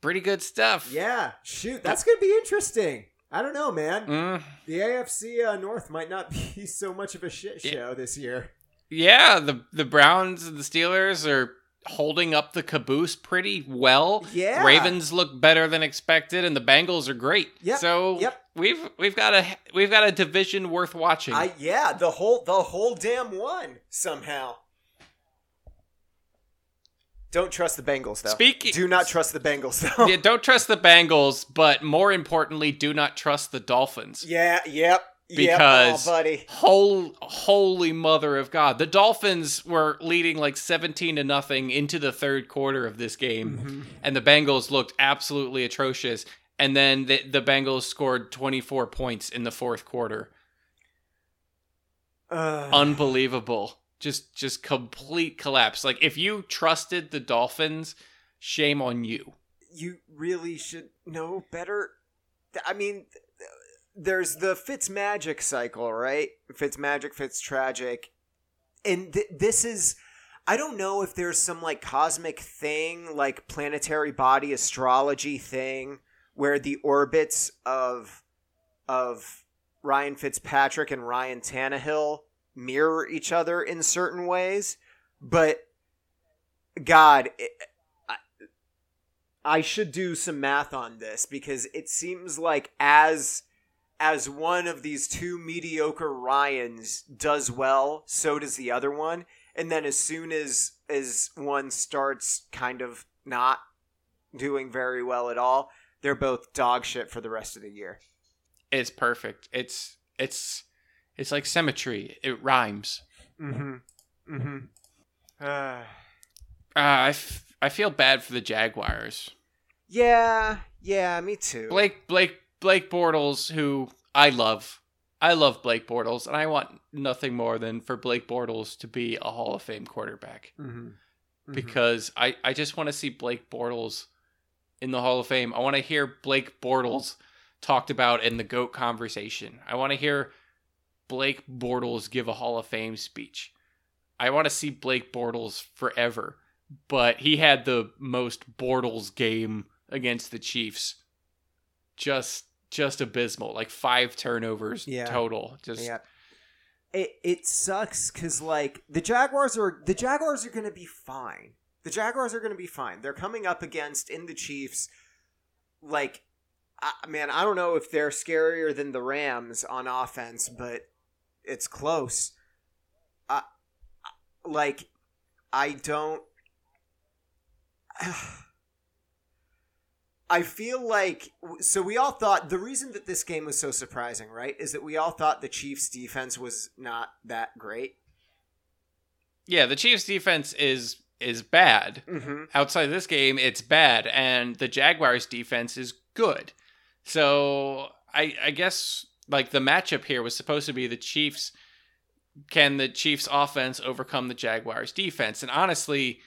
Pretty good stuff. Yeah. Shoot. That's gonna be interesting. I don't know, man. Mm, The AFC uh, North might not be so much of a shit Yeah. show this year. yeah, the the Browns and the Steelers are holding up the caboose pretty well. Yeah. Ravens look better than expected, and the Bengals are great. Yep, So yep. We've we've got a we've got a division worth watching. I yeah, the whole the whole damn one somehow. Don't trust the Bengals though. Speaking- Do not trust the Bengals though. yeah, don't trust the Bengals, but more importantly, do not trust the Dolphins. yeah, yep. Because- yep. Oh, buddy. Whole, holy mother of God. The Dolphins were leading like 17 to nothing into the third quarter of this game, Mm-hmm. and the Bengals looked absolutely atrocious. And then the, the Bengals scored 24 points in the fourth quarter. Uh, Unbelievable. Just just complete collapse. Like if you trusted the Dolphins, shame on you. you really should know better. I mean, there's the Fitz magic cycle, right? Fitz magic, Fitz tragic, and th- this is. I don't know if there's some like cosmic thing, like planetary body astrology thing, where the orbits of of Ryan Fitzpatrick and Ryan Tannehill mirror each other in certain ways, but God, it, I, I should do some math on this because it seems like as as one of these two mediocre Ryans does well, so does the other one, and then as soon as as one starts kind of not doing very well at all, they're both dog shit for the rest of the year. It's perfect. It's it's it's like symmetry. It rhymes. Mm-hmm. Mm-hmm. Uh, Uh, I, f- I feel bad for the Jaguars. yeah, yeah, me too. Blake Blake Blake Bortles, who I love. I love Blake Bortles, and I want nothing more than for Blake Bortles to be a Hall of Fame quarterback. Mm-hmm. Because I, I just want to see Blake Bortles in the Hall of Fame. I want to hear Blake Bortles talked about in the GOAT conversation. I want to hear Blake Bortles give a Hall of Fame speech. I want to see Blake Bortles forever. But he had the most Bortles game against the Chiefs. Just just abysmal. Like five turnovers Yeah. total. Just Yeah. It it sucks because like the Jaguars are the Jaguars are gonna be fine. The Jaguars are gonna be fine. They're coming up against in the Chiefs. Like, man, I don't know if they're scarier than the Rams on offense, but it's close. I- like, I don't. I feel like so we all thought the reason that this game was so surprising, right, is that we all thought the Chiefs defense was not that great. yeah, the Chiefs defense is is bad. Mm-hmm. outside of this game, it's bad, and the Jaguars' defense is good. So I, I guess like the matchup here was supposed to be the Chiefs. Can the Chiefs' offense overcome the Jaguars' defense? And honestly,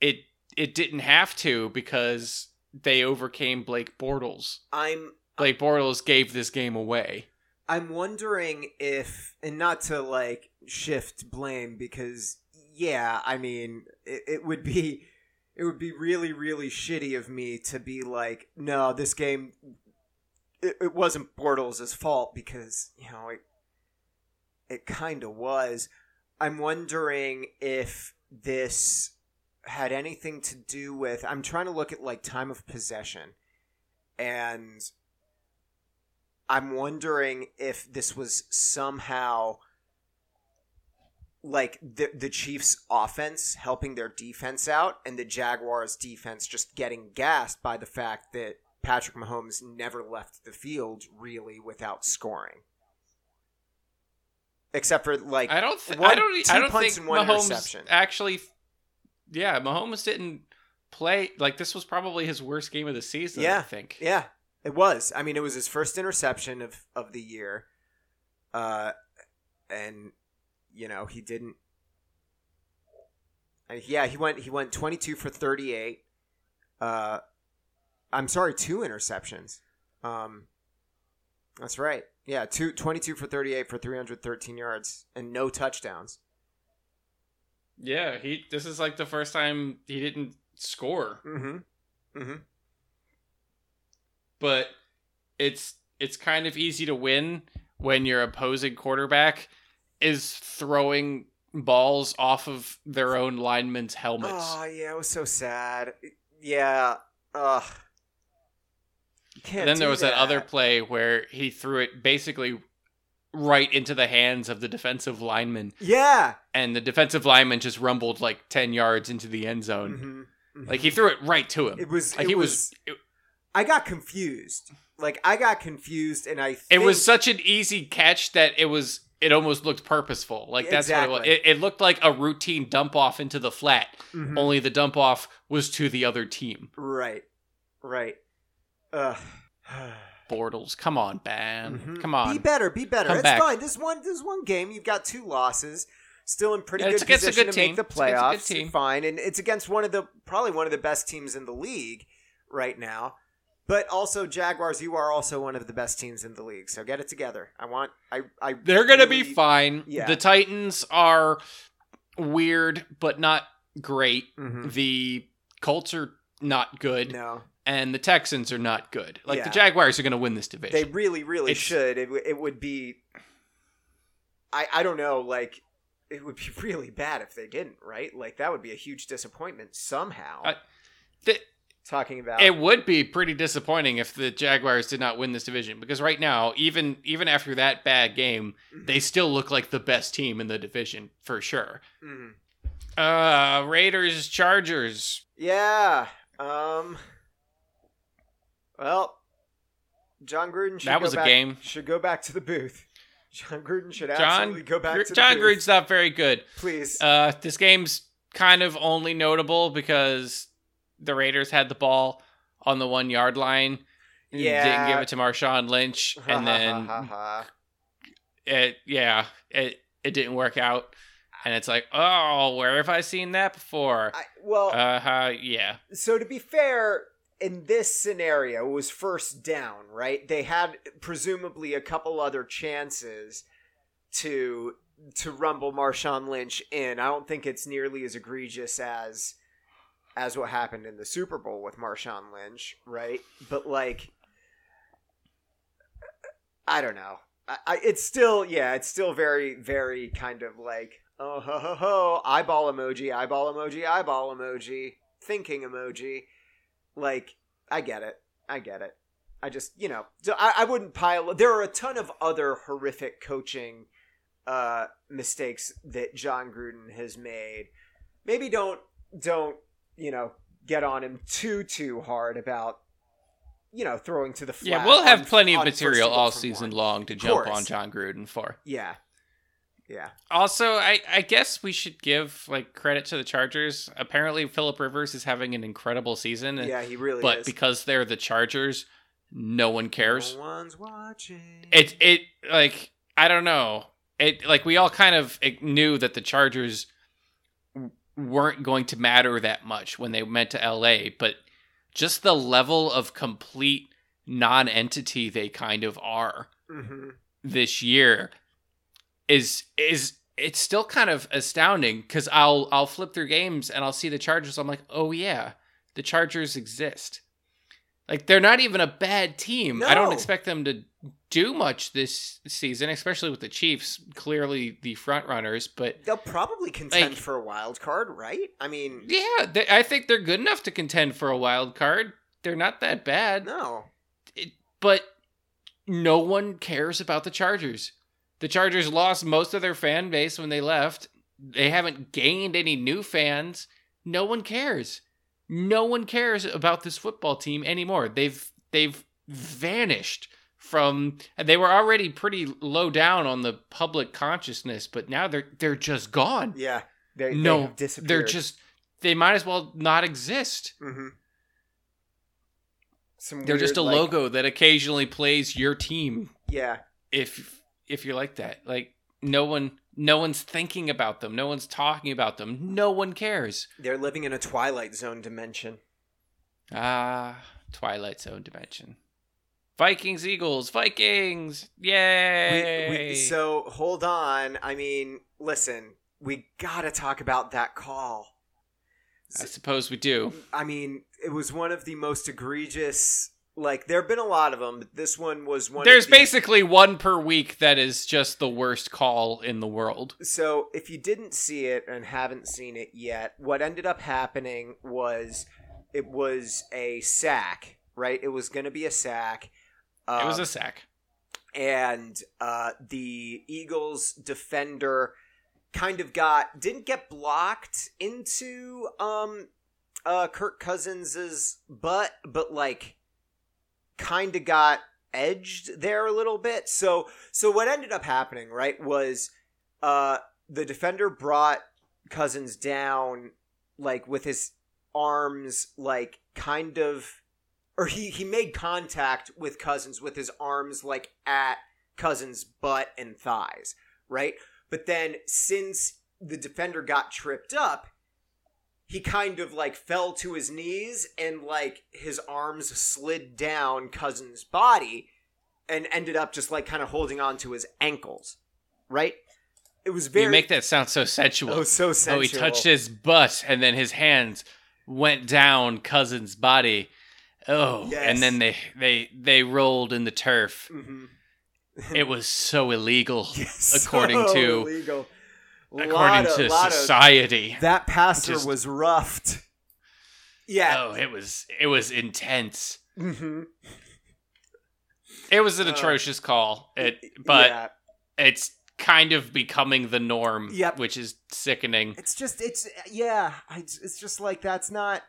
it it didn't have to because they overcame Blake Bortles. I'm Blake Bortles gave this game away. I'm wondering if, and not to like shift blame because yeah, I mean it, it would be it would be really really shitty of me to be like, no, this game it, it wasn't Bortles' fault because you know it it kind of was. I'm wondering if this had anything to do with. I'm trying to look at like time of possession, and I'm wondering if this was somehow like the the Chiefs offense helping their defense out and the Jaguars defense just getting gassed by the fact that Patrick Mahomes never left the field really without scoring. Except for like I don't. Th- one- I don't. two I don't punts think Mahomes interception. actually. Yeah, Mahomes didn't play like this was probably his worst game of the season. yeah, I think. Yeah, it was. I mean, it was his first interception of of the year, uh, and you know he didn't. Yeah, he went. He went twenty two for thirty eight. Uh, I'm sorry, two interceptions. Um, that's right. Yeah, two, 22 for 38 for 313 yards and no touchdowns. Yeah, he. This is like the first time he didn't score, Mm-hmm. Mm-hmm. but it's it's kind of easy to win when your opposing quarterback is throwing balls off of their own linemen's helmets. Oh yeah, it was so sad. Yeah. Ugh. Then there was that. other play where he threw it basically right into the hands of the defensive lineman, Yeah. and the defensive lineman just rumbled like ten yards into the end zone. Mhm. Like he threw it right to him. It was. like it he was. was. It, I got confused. Like I got confused, and I. it was such an easy catch that it was. It almost looked purposeful. Like that's what it was. It, it looked like a routine dump off into the flat. Mhm. Only the dump off was to the other team. Right. Right. Ugh. Bortles, come on, man, Mhm. come on. Be better. Be better. Come it's back. fine. This one. This one game. You've got two losses. Still in pretty Yeah, good it's position good to make team. the It's a good playoffs. team. Fine, and it's against one of the probably one of the best teams in the league right now. But also Jaguars, you are also one of the best teams in the league. So get it together. I want. I. I. They're gonna be fine. Yeah. The Titans are weird, but not great. Mhm. The Colts are not good, No, and the Texans are not good. Like Yeah. the Jaguars are gonna win this division. they really, really It's- should. It, it would be. I I don't know. Like it would be really bad if they didn't. Right? Like that would be a huge disappointment somehow. I- Th- Talking about it would be pretty disappointing if the Jaguars did not win this division because right now, even even after that bad game, Mhm. they still look like the best team in the division for sure. Mhm. Uh Raiders Chargers. Yeah. Um. Well, Jon Gruden should That go was a back- game. Should go back to the booth. Jon Gruden should John absolutely go back to John the booth. Jon Gruden's not very good. Please. Uh, this game's kind of only notable because the Raiders had the ball on the one yard line. and Yeah. Didn't give it to Marshawn Lynch, and then it, yeah, it it didn't work out. And it's like, oh, where have I seen that before? I, well, Uh yeah. so to be fair, in this scenario, it was first down, right? They had presumably a couple other chances to to rumble Marshawn Lynch in. I don't think it's nearly as egregious as as what happened in the Super Bowl with Marshawn Lynch, right? But like, I don't know. I, I it's still yeah, it's still very very kind of like oh ho ho ho eyeball emoji, eyeball emoji, eyeball emoji, thinking emoji. Like I get it, I get it. I just you know so I, I wouldn't pile. There are a ton of other horrific coaching uh, mistakes that Jon Gruden has made. Maybe don't don't you know get on him too too hard about you know throwing to the flat. Yeah, we'll have plenty of material all season one. long to jump on Jon Gruden for. Yeah, yeah. Also, I, I guess we should give like credit to the Chargers. Apparently, Philip Rivers is having an incredible season. Yeah, he really but is. because they're the Chargers, no one cares. No one's watching. It it like I don't know. It like we all kind of knew that the Chargers weren't going to matter that much when they went to LA, but just the level of complete non-entity they kind of are hmm this year is is it's still kind of astounding because I'll I'll flip through games and I'll see the Chargers. I'm like, oh yeah, the Chargers exist. Like they're not even a bad team. I don't expect them to do much this season, especially with the Chiefs, clearly the front runners. But They'll probably contend Like- for a wild card, right? I mean, yeah, they, I think they're good enough to contend for a wild card. They're not that bad, no. but no one cares about the Chargers. The Chargers lost most of their fan base when they left. They haven't gained any new fans. No one cares. No one cares about this football team anymore. They've they've vanished from they were already pretty low down on the public consciousness, but now they're they're just gone. Yeah. They, no, they they're just they might as well not exist. Mm-hmm. Some They're just a like- logo that occasionally plays your team Yeah. if if you're like that. Like no one no one's thinking about them. No one's talking about them. No one cares. They're living in a Twilight Zone dimension. Ah, Twilight Zone dimension. Vikings, Eagles, Vikings! Yay! We, we, so hold on. I mean, listen, we gotta talk about that call. I suppose we do. I mean, it was one of the most egregious. Like, there have been a lot of them, but this one was one. There's of the, basically one per week that is just the worst call in the world. So, if you didn't see it and haven't seen it yet, what ended up happening was it was a sack, right? It was going to be a sack. It was Um, a sack. and uh, the Eagles defender kind of got didn't get blocked into um uh Kirk Cousins's butt, but like kind of got edged there a little bit. So so what ended up happening, right, was uh the defender brought Cousins down like with his arms like kind of or he he made contact with Cousins with his arms like at Cousins' butt and thighs, right? But then since the defender got tripped up, he kind of like fell to his knees and like his arms slid down Cousins' body and ended up just like kind of holding on to his ankles, right? It was very you make that sound so sensual. oh so sensual. Oh, he touched his butt, and then his hands went down Cousin's body. Oh, Yes. and then they they they rolled in the turf. Mhm. It was so illegal, Yes, according so to illegal. according of- to lot of- society. that pastor Just- was roughed. Yeah. Oh, it was it was intense. hmm It was an Uh, atrocious call. It, but yeah. it's kind of becoming the norm, Yep. which is sickening. it's just it's yeah. I, it's just like that's not.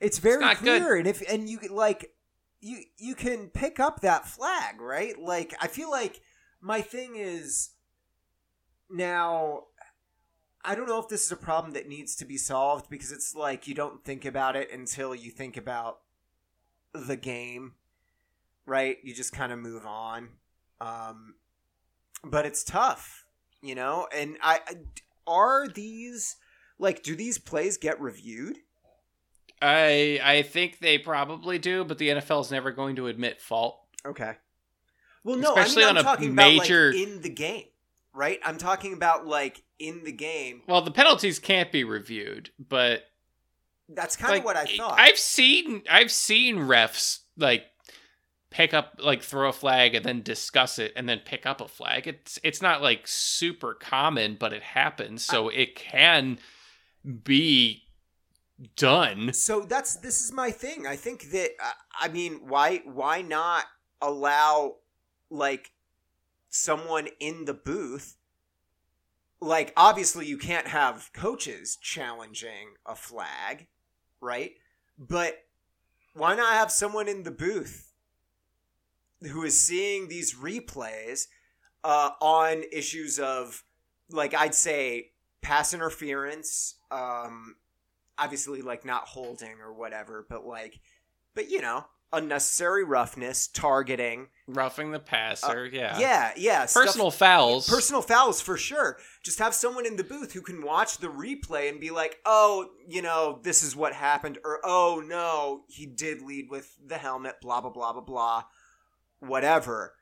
It's very good. clear, and if and you like, you you can pick up that flag, right? Like I feel like my thing is now. I don't know if this is a problem that needs to be solved because it's like you don't think about it until you think about the game, right? You just kind of move on. Um, but it's tough, you know. And I are these like do these plays get reviewed? I I think they probably do, but the NFL is never going to admit fault. Okay. Well, no, Especially I on mean, I'm a talking major- about like in the game, right? I'm talking about like in the game. Well, the penalties can't be reviewed, but That's kind like, of what I thought. I've seen I've seen refs like pick up like throw a flag and then discuss it and then pick up a flag. It's it's not like super common, but it happens. So it can be done. so that's this is my thing. I think that uh, I mean, why why not allow like someone in the booth? Like obviously you can't have coaches challenging a flag, right? But why not have someone in the booth who is seeing these replays uh, on issues of like I'd say pass interference, um, obviously like not holding or whatever, but like, but you know, unnecessary roughness, targeting, Roughing the passer, yeah. Uh, yeah, yeah, stuff- Personal fouls. personal fouls for sure. Just have someone in the booth who can watch the replay and be like, oh, you know, this is what happened, or oh no, he did lead with the helmet, blah blah blah blah blah, whatever.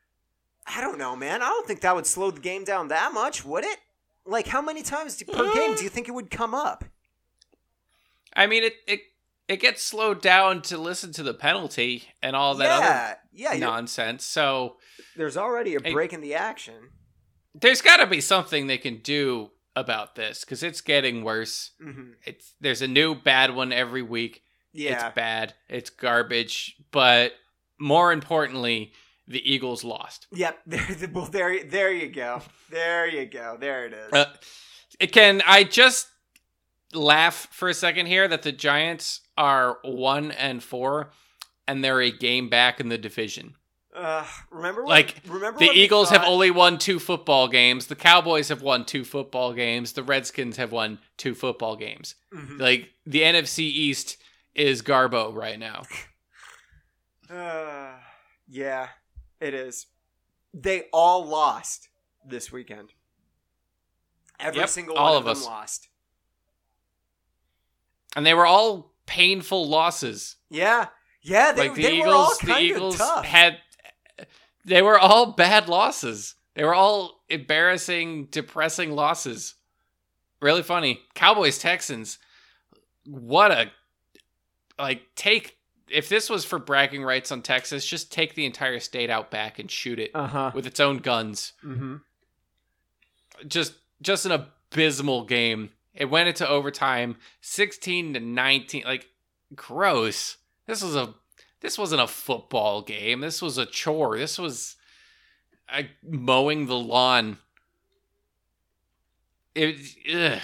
I don't know, man. I don't think that would slow the game down that much, would it? Like, how many times do, per game do you think it would come up? I mean, it, it it gets slowed down to listen to the penalty and all that yeah, yeah. other you're- nonsense. So There's already a break in the action. there's got to be something they can do about this because it's getting worse. hmm It's there's a new bad one every week. Yeah. It's bad. It's garbage. But more importantly, the Eagles lost. Yep. There, well, there, there you go. There you go. There it is. Uh, can I just laugh for a second here that the Giants are one and four, and they're a game back in the division. Uh, remember, when, like, remember The Eagles have only won two football games. The Cowboys have won two football games. The Redskins have won two football games. Mhm. Like the NFC East is Garbo right now. Uh, yeah, it is. They all lost this weekend. Every Yep, single all one of of, us. lost. And they were all painful losses. Yeah, yeah. They, like the they were all Eagles, the Eagles had they were all bad losses. They were all embarrassing, depressing losses. Really funny. Cowboys Texans. What a like take if this was for bragging rights on Texas, just take the entire state out back and shoot it uh huh. with its own guns. Mm-hmm. Just just an abysmal game. It went into overtime, 16 to 19. Like gross. This was a this wasn't a football game. This was a chore. This was uh, mowing the lawn. It ugh.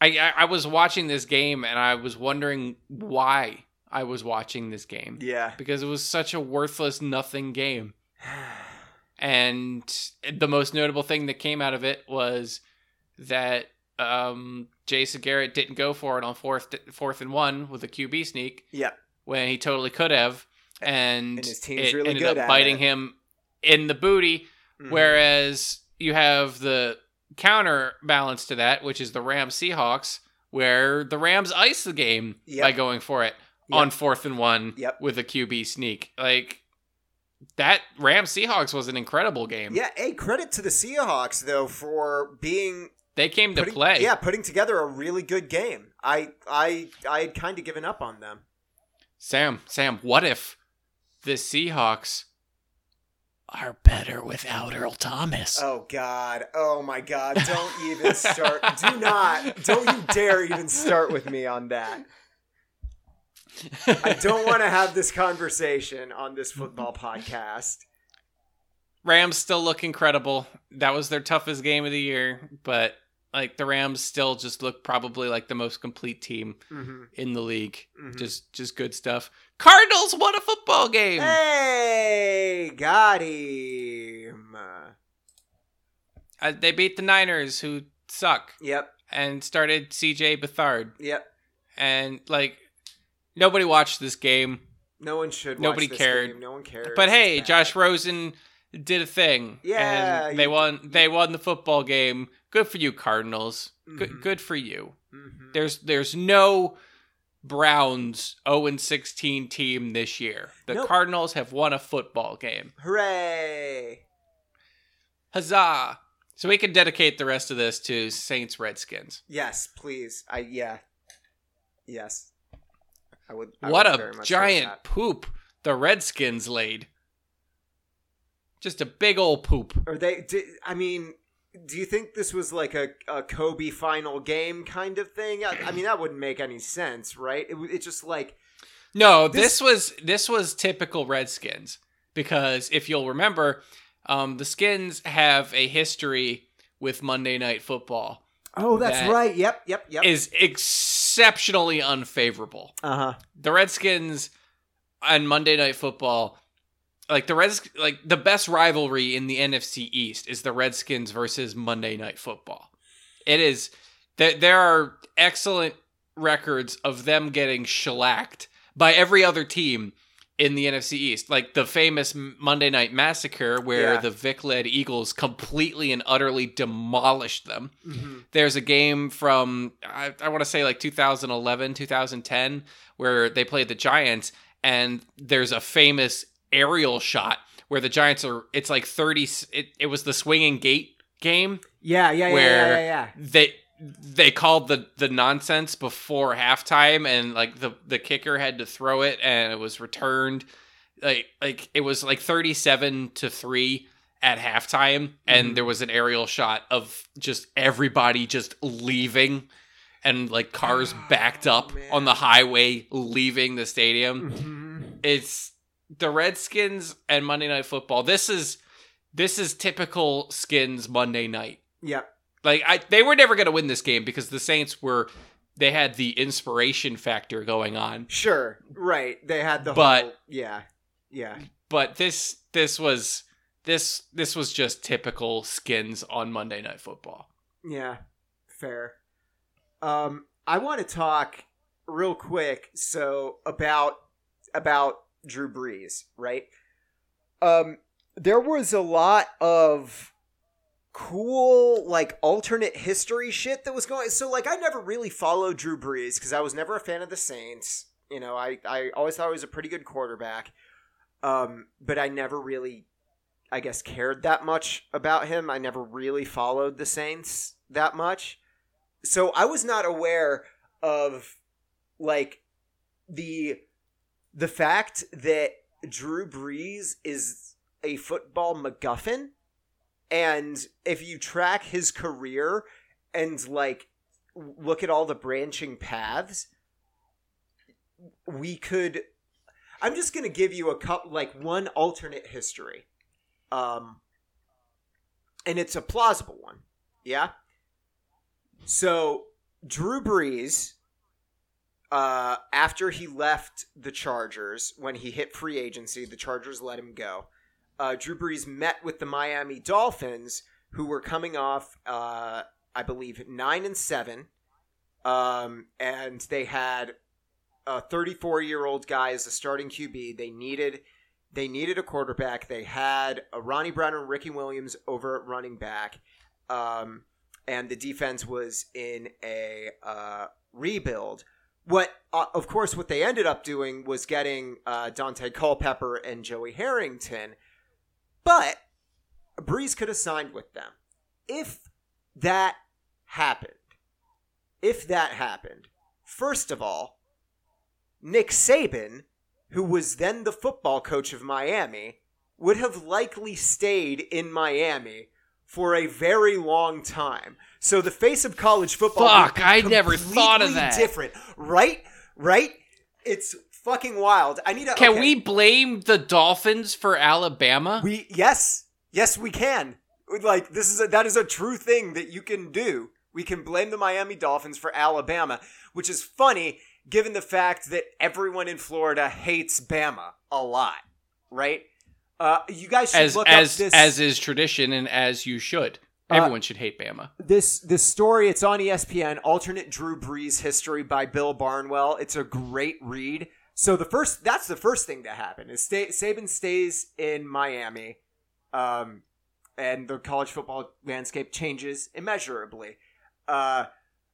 I, I I was watching this game and I was wondering why I was watching this game Yeah. because it was such a worthless nothing game. And the most notable thing that came out of it was that um, Jason Garrett didn't go for it on fourth fourth and one with a QB sneak yeah. when he totally could have, and, And his team's it really ended good up at biting it. him in the booty. Mhm. Whereas you have the counterbalance to that, which is the Rams Seahawks, where the Rams ice the game Yep. by going for it Yep. on fourth and one Yep. with a QB sneak. Like that Rams Seahawks was an incredible game. Yeah. Hey, credit to the Seahawks though for being They came to play. Yeah, putting together a really good game. I I I had kind of given up on them. Sam, Sam, what if the Seahawks are better without Earl Thomas? Oh God! Oh my God! Don't even start. Do not. Don't you dare even start with me on that. I don't want to have this conversation on this football podcast. Rams still look incredible. That was their toughest game of the year, but like the Rams still just look probably like the most complete team Mm-hmm. in the league. Mhm. Just just good stuff. Cardinals won a football game. Hey, got him. Uh, they beat the Niners who suck Yep. and started CJ Beathard Yep. and like nobody watched this game. No one should. Nobody watch this cared. game. No one cares. But hey, Josh Rosen did a thing. Yeah, and they you- won. They won the football game. Good for you, Cardinals. Good, Mhm. good for you. Mhm. There's there's no Browns 0 and 16 team this year. The Nope. Cardinals have won a football game. Hooray! Huzzah! So we can dedicate the rest of this to Saints Redskins. Yes, please. I yeah. Yes. I would. I what would a giant poop the Redskins laid. Just a big old poop. Are they? Did, I mean, do you think this was like a, a Kobe final game kind of thing? I, I mean, that wouldn't make any sense, right? It, it's just like No, This- this, was this was typical Redskins because if you'll remember, um, the Skins have a history with Monday Night Football oh, that's That right. Yep, yep, yep. is exceptionally unfavorable. Uh huh. The Redskins on Monday Night Football, like the Reds, like the best rivalry in the NFC East is the Redskins versus Monday Night Football. It is there. There are excellent records of them getting shellacked by every other team in the NFC East, like the famous Monday Night Massacre, where Yeah. the Vic-led Eagles completely and utterly demolished them Mm-hmm. there's a game from I, I want to say like 2011 2010 where they played the giants and there's a famous aerial shot where the giants are it's like thirty. it, it was the swinging gate game Yeah, yeah, yeah, Where- yeah, yeah, they they called the the nonsense before halftime, and like the the kicker had to throw it, and it was returned. Like like it was like thirty seven to three at halftime, and Mhm. there was an aerial shot of just everybody just leaving. And like cars Oh, backed up man. on the highway leaving the stadium Mhm. it's the Redskins and Monday Night Football. This is this is typical Skins Monday night. Yeah. Like I they were never going to win this game because the Saints were they had the inspiration factor going on. Sure. Right. They had the But- whole yeah. Yeah. But this this was this this was just typical Skins on Monday Night Football. Yeah, fair. Um, I want to talk real quick. So about about Drew Brees, right? Um, there was a lot of cool like alternate history shit that was going. So like, I never really followed Drew Brees because I was never a fan of the Saints. You know, I I always thought he was a pretty good quarterback. Um, but I never really I guess cared that much about him. I never really followed the Saints that much. So I was not aware of like the the fact that Drew Brees is a football MacGuffin. And if you track his career and like look at all the branching paths, we could I'm just gonna give you a couple like one alternate history. Um and it's a plausible one. Yeah. So Drew Brees, uh, after he left the Chargers, when he hit free agency, the Chargers let him go. Uh, Drew Brees met with the Miami Dolphins, who were coming off, uh, I believe, nine and seven, um, and they had a 34 year old guy as a starting QB. They needed they needed a quarterback. They had a Ronnie Brown and Ricky Williams over at running back. Um, and the defense was in a uh, rebuild. What, uh, of course, what they ended up doing was getting uh, Daunte Culpepper and Joey Harrington, but Brees could have signed with them. If that happened, if that happened, first of all, Nick Saban, who was then the football coach of Miami, would have likely stayed in Miami for a very long time. So the face of college football. Fuck, I never thought of that. Different, right? Right? It's fucking wild. I need to. Can okay. we blame the Dolphins for Alabama? We yes, yes, we can. Like this is a, that is a true thing that you can do. We can blame the Miami Dolphins for Alabama, which is funny given the fact that everyone in Florida hates Bama a lot, right? Uh, you guys should as look as up this as is tradition and as you should. Uh, Everyone should hate Bama. this this story. It's on ESPN. Alternate Drew Brees history by Bill Barnwell. It's a great read. So the first that's the first thing to happen is stay, Saban stays in Miami, um, and the college football landscape changes immeasurably. Uh,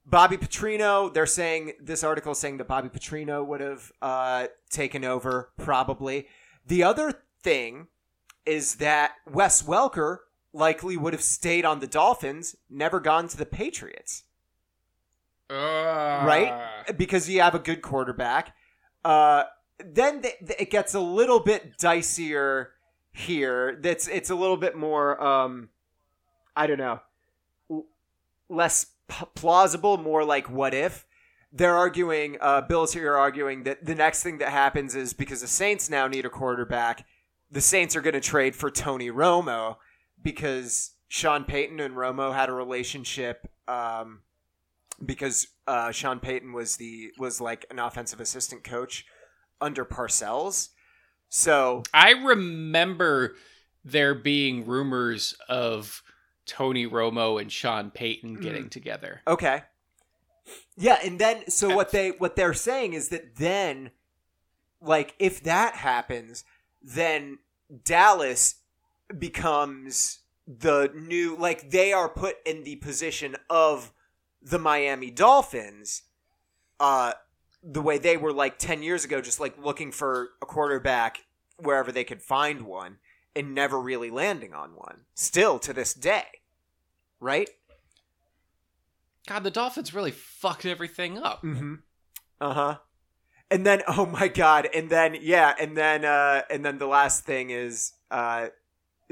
Bobby Petrino. They're saying this article is saying that Bobby Petrino would have uh, taken over probably. The other thing is that Wes Welker likely would have stayed on the Dolphins, never gone to the Patriots, right? Because you have a good quarterback. Uh, then th- th- it gets a little bit dicier here. That's it's a little bit more, um, I don't know, l- less p- plausible, more like what if. They're arguing, uh, Bills here are arguing that the next thing that happens is because the Saints now need a quarterback, the Saints are going to trade for Tony Romo because Sean Payton and Romo had a relationship um, because uh, Sean Payton was the was like an offensive assistant coach under Parcells. So I remember there being rumors of Tony Romo and Sean Payton Hmm. getting together. okay, yeah, and then so what they what they're saying is that then, like if that happens, then Dallas becomes the new like they are put in the position of the Miami Dolphins uh the way they were like 10 years ago just like looking for a quarterback wherever they could find one and never really landing on one still to this day right God, the Dolphins really fucked everything up. Mm-hmm. Uh huh. And then, oh my god! And then, yeah, and then, uh, and then the last thing is, uh,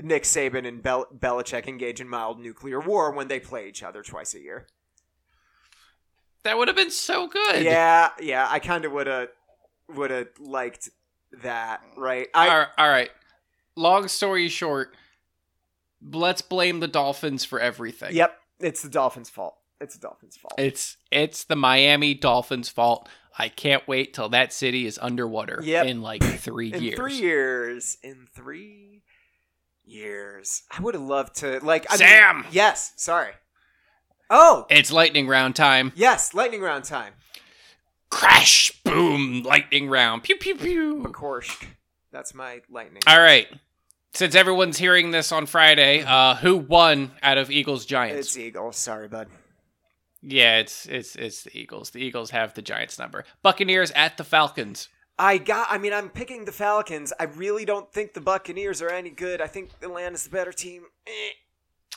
Nick Saban and Bel- Belichick engage in mild nuclear war when they play each other twice a year. That would have been so good. Yeah, yeah, I kind of would have, would have liked that, right? I all right, all right. Long story short, let's blame the Dolphins for everything. Yep, it's the Dolphins' fault. It's the Dolphins' fault. It's it's the Miami Dolphins' fault. I can't wait till that city is underwater Yep. in like three in years. three years. In three years, I would have loved to like. I mean- Sam! yes. Sorry. Oh, It's lightning round time. yes. Lightning round time. Crash, boom, lightning round. Pew pew pew. Makorsk. That's my lightning. All right. Since everyone's hearing this on Friday, uh, who won out of Eagles Giants? It's Eagles. Sorry, bud. yeah, it's it's it's the Eagles. The Eagles have the Giants number. Buccaneers at the Falcons. I got. I mean, I'm picking the Falcons. I really don't think the Buccaneers are any good. I think Atlanta's the better team. Eh.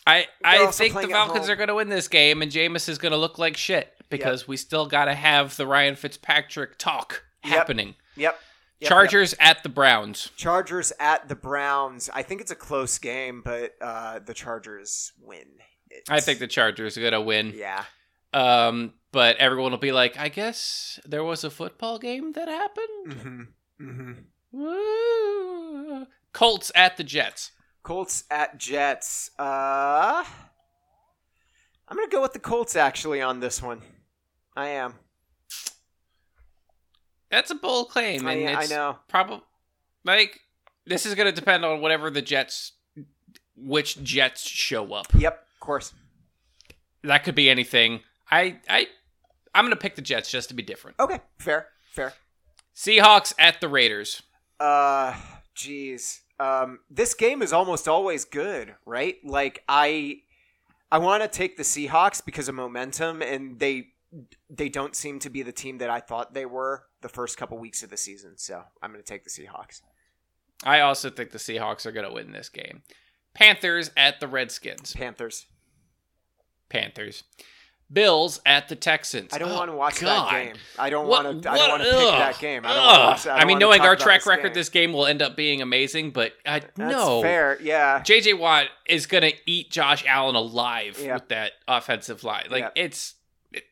I They're I think the Falcons are going to win this game, and Jameis is going to look like shit because we still got to have the Ryan Fitzpatrick talk Yep. happening. Yep. Yep, Chargers at the Browns. Chargers at the Browns. I think it's a close game, but uh, the Chargers win. It. I think the Chargers are going to win. Yeah. Um, but everyone will be like, I guess there was a football game that happened. Mm-hmm. Mm-hmm. Woo. Colts at the Jets. Colts at Jets. Uh, I'm gonna go with the Colts actually on this one. I am. That's a bold claim, I, and I it's know. probably like this is going to depend on whatever the Jets, which Jets show up. Yep. Of course. That could be anything. I I I'm going to pick the Jets just to be different. Okay. Fair. Fair. Seahawks at the Raiders. Uh, jeez. Um, this game is almost always good, right? Like I, I want to take the Seahawks because of momentum, and they, they don't seem to be the team that I thought they were the first couple weeks of the season. So I'm going to take the Seahawks. I also think the Seahawks are going to win this game. Panthers at the Redskins. Panthers. Panthers. Bills at the Texans. I don't Oh, want to watch God. that game. I don't What- want to. I don't want to pick that game. I don't ugh. want to watch, I, I mean, knowing our track this record, game. this game will end up being amazing. But I That's no, fair. Yeah. JJ Watt is gonna eat Josh Allen alive Yeah. with that offensive line. Like Yeah. it's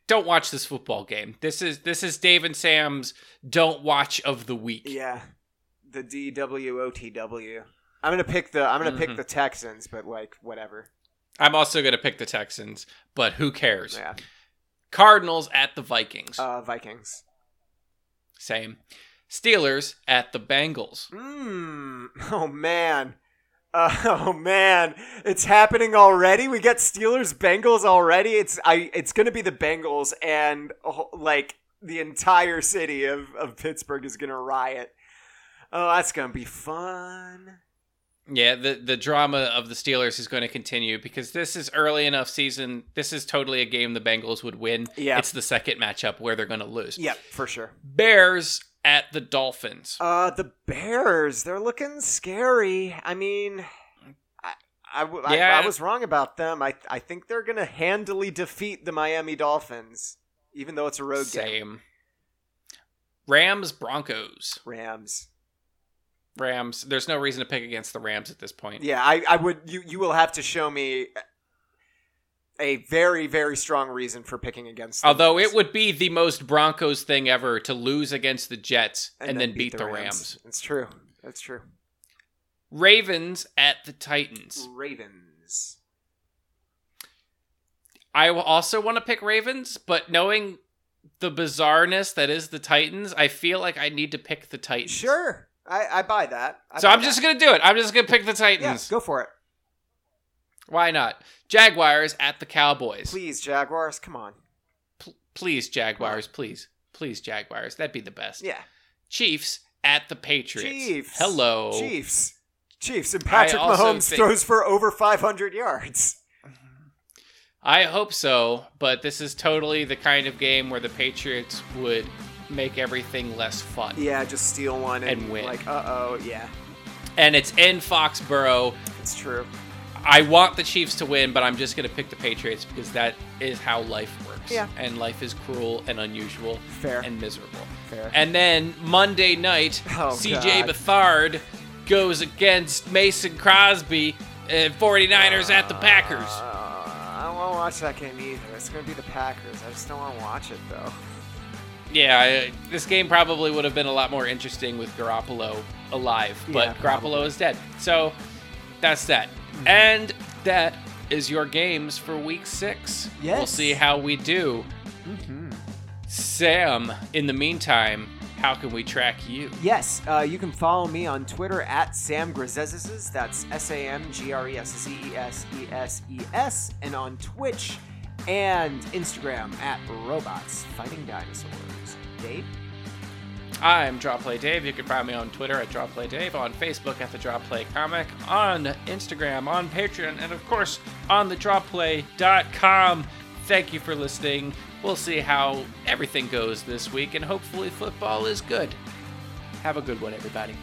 don't watch this football game. This is this is Dave and Sam's don't watch of the week. Yeah. The DWOTW. I'm gonna pick the. I'm gonna pick Mhm. the Texans, but like whatever. I'm also gonna pick the Texans, but who cares? Yeah. Cardinals at the Vikings. Uh, Vikings. Same. Steelers at the Bengals. Mmm. Oh man. Uh, oh man, it's happening already. We got Steelers Bengals already. It's I. It's gonna be the Bengals, and oh, like the entire city of of Pittsburgh is gonna riot. Oh, that's gonna be fun. Yeah, the the drama of the Steelers is going to continue because this is early enough season. This is totally a game the Bengals would win. Yeah. It's the second matchup where they're going to lose. Yep, for sure. Bears at the Dolphins. Uh, the Bears. They're looking scary. I mean, I Yeah. I was wrong about them. I I think they're gonna handily defeat the Miami Dolphins, even though it's a road game. Same. Rams Broncos. Rams. Rams. There's no reason to pick against the Rams at this point. Yeah, I, I would. You you will have to show me a very very strong reason for picking against. the Although Rams it would be the most Broncos thing ever to lose against the Jets and, then, beat, the Rams. It's true. That's true. Ravens at the Titans. Ravens. I will also want to pick Ravens, but knowing the bizarreness that is the Titans, I feel like I need to pick the Titans. Sure, I, I buy that. I So buy I'm just going to do it. I'm just going to pick the Titans. yeah, go for it. Why not? Jaguars at the Cowboys. Please, Jaguars, come on. P- please, Jaguars, please. Please, Jaguars. That'd be the best. Yeah, Chiefs at the Patriots. Chiefs. Hello. Chiefs. Chiefs and Patrick Mahomes think- throws for over 500 yards. I hope so, but this is totally the kind of game where the Patriots would make everything less fun. Yeah, just steal one and, And win. Like, uh oh, yeah, And it's in Foxborough. it's true. I want the Chiefs to win, but I'm just going to pick the Patriots because that is how life works. Yeah. and life is cruel and unusual Fair. and miserable. Fair. And then Monday night, Oh, CJ God. Beathard goes against Mason Crosby, uh, 49ers at the Packers. Uh, I won't wanna watch that game either. It's gonna be the Packers. I just don't want to watch it though. Yeah, I, this game probably would have been a lot more interesting with Garoppolo alive, but Yeah, Garoppolo. Mm-hmm. is dead. So that's that. And that is your games for week six. We'll see how we do. Mm-hmm. Sam, in the meantime, how can we track you? Yes, uh, you can follow me on Twitter at Sam Gresezes. That's S A M G R E S Z E S E S E S, and on Twitch and Instagram at Robots Fighting Dinosaurs. Dave. I'm Drawplay Dave. You can find me on Twitter at Drawplay Dave, on Facebook at the Drawplay Comic, on Instagram, on Patreon, and of course on the Drawplay.com. Thank you for listening. We'll see how everything goes this week, and hopefully football is good. Have a good one, everybody.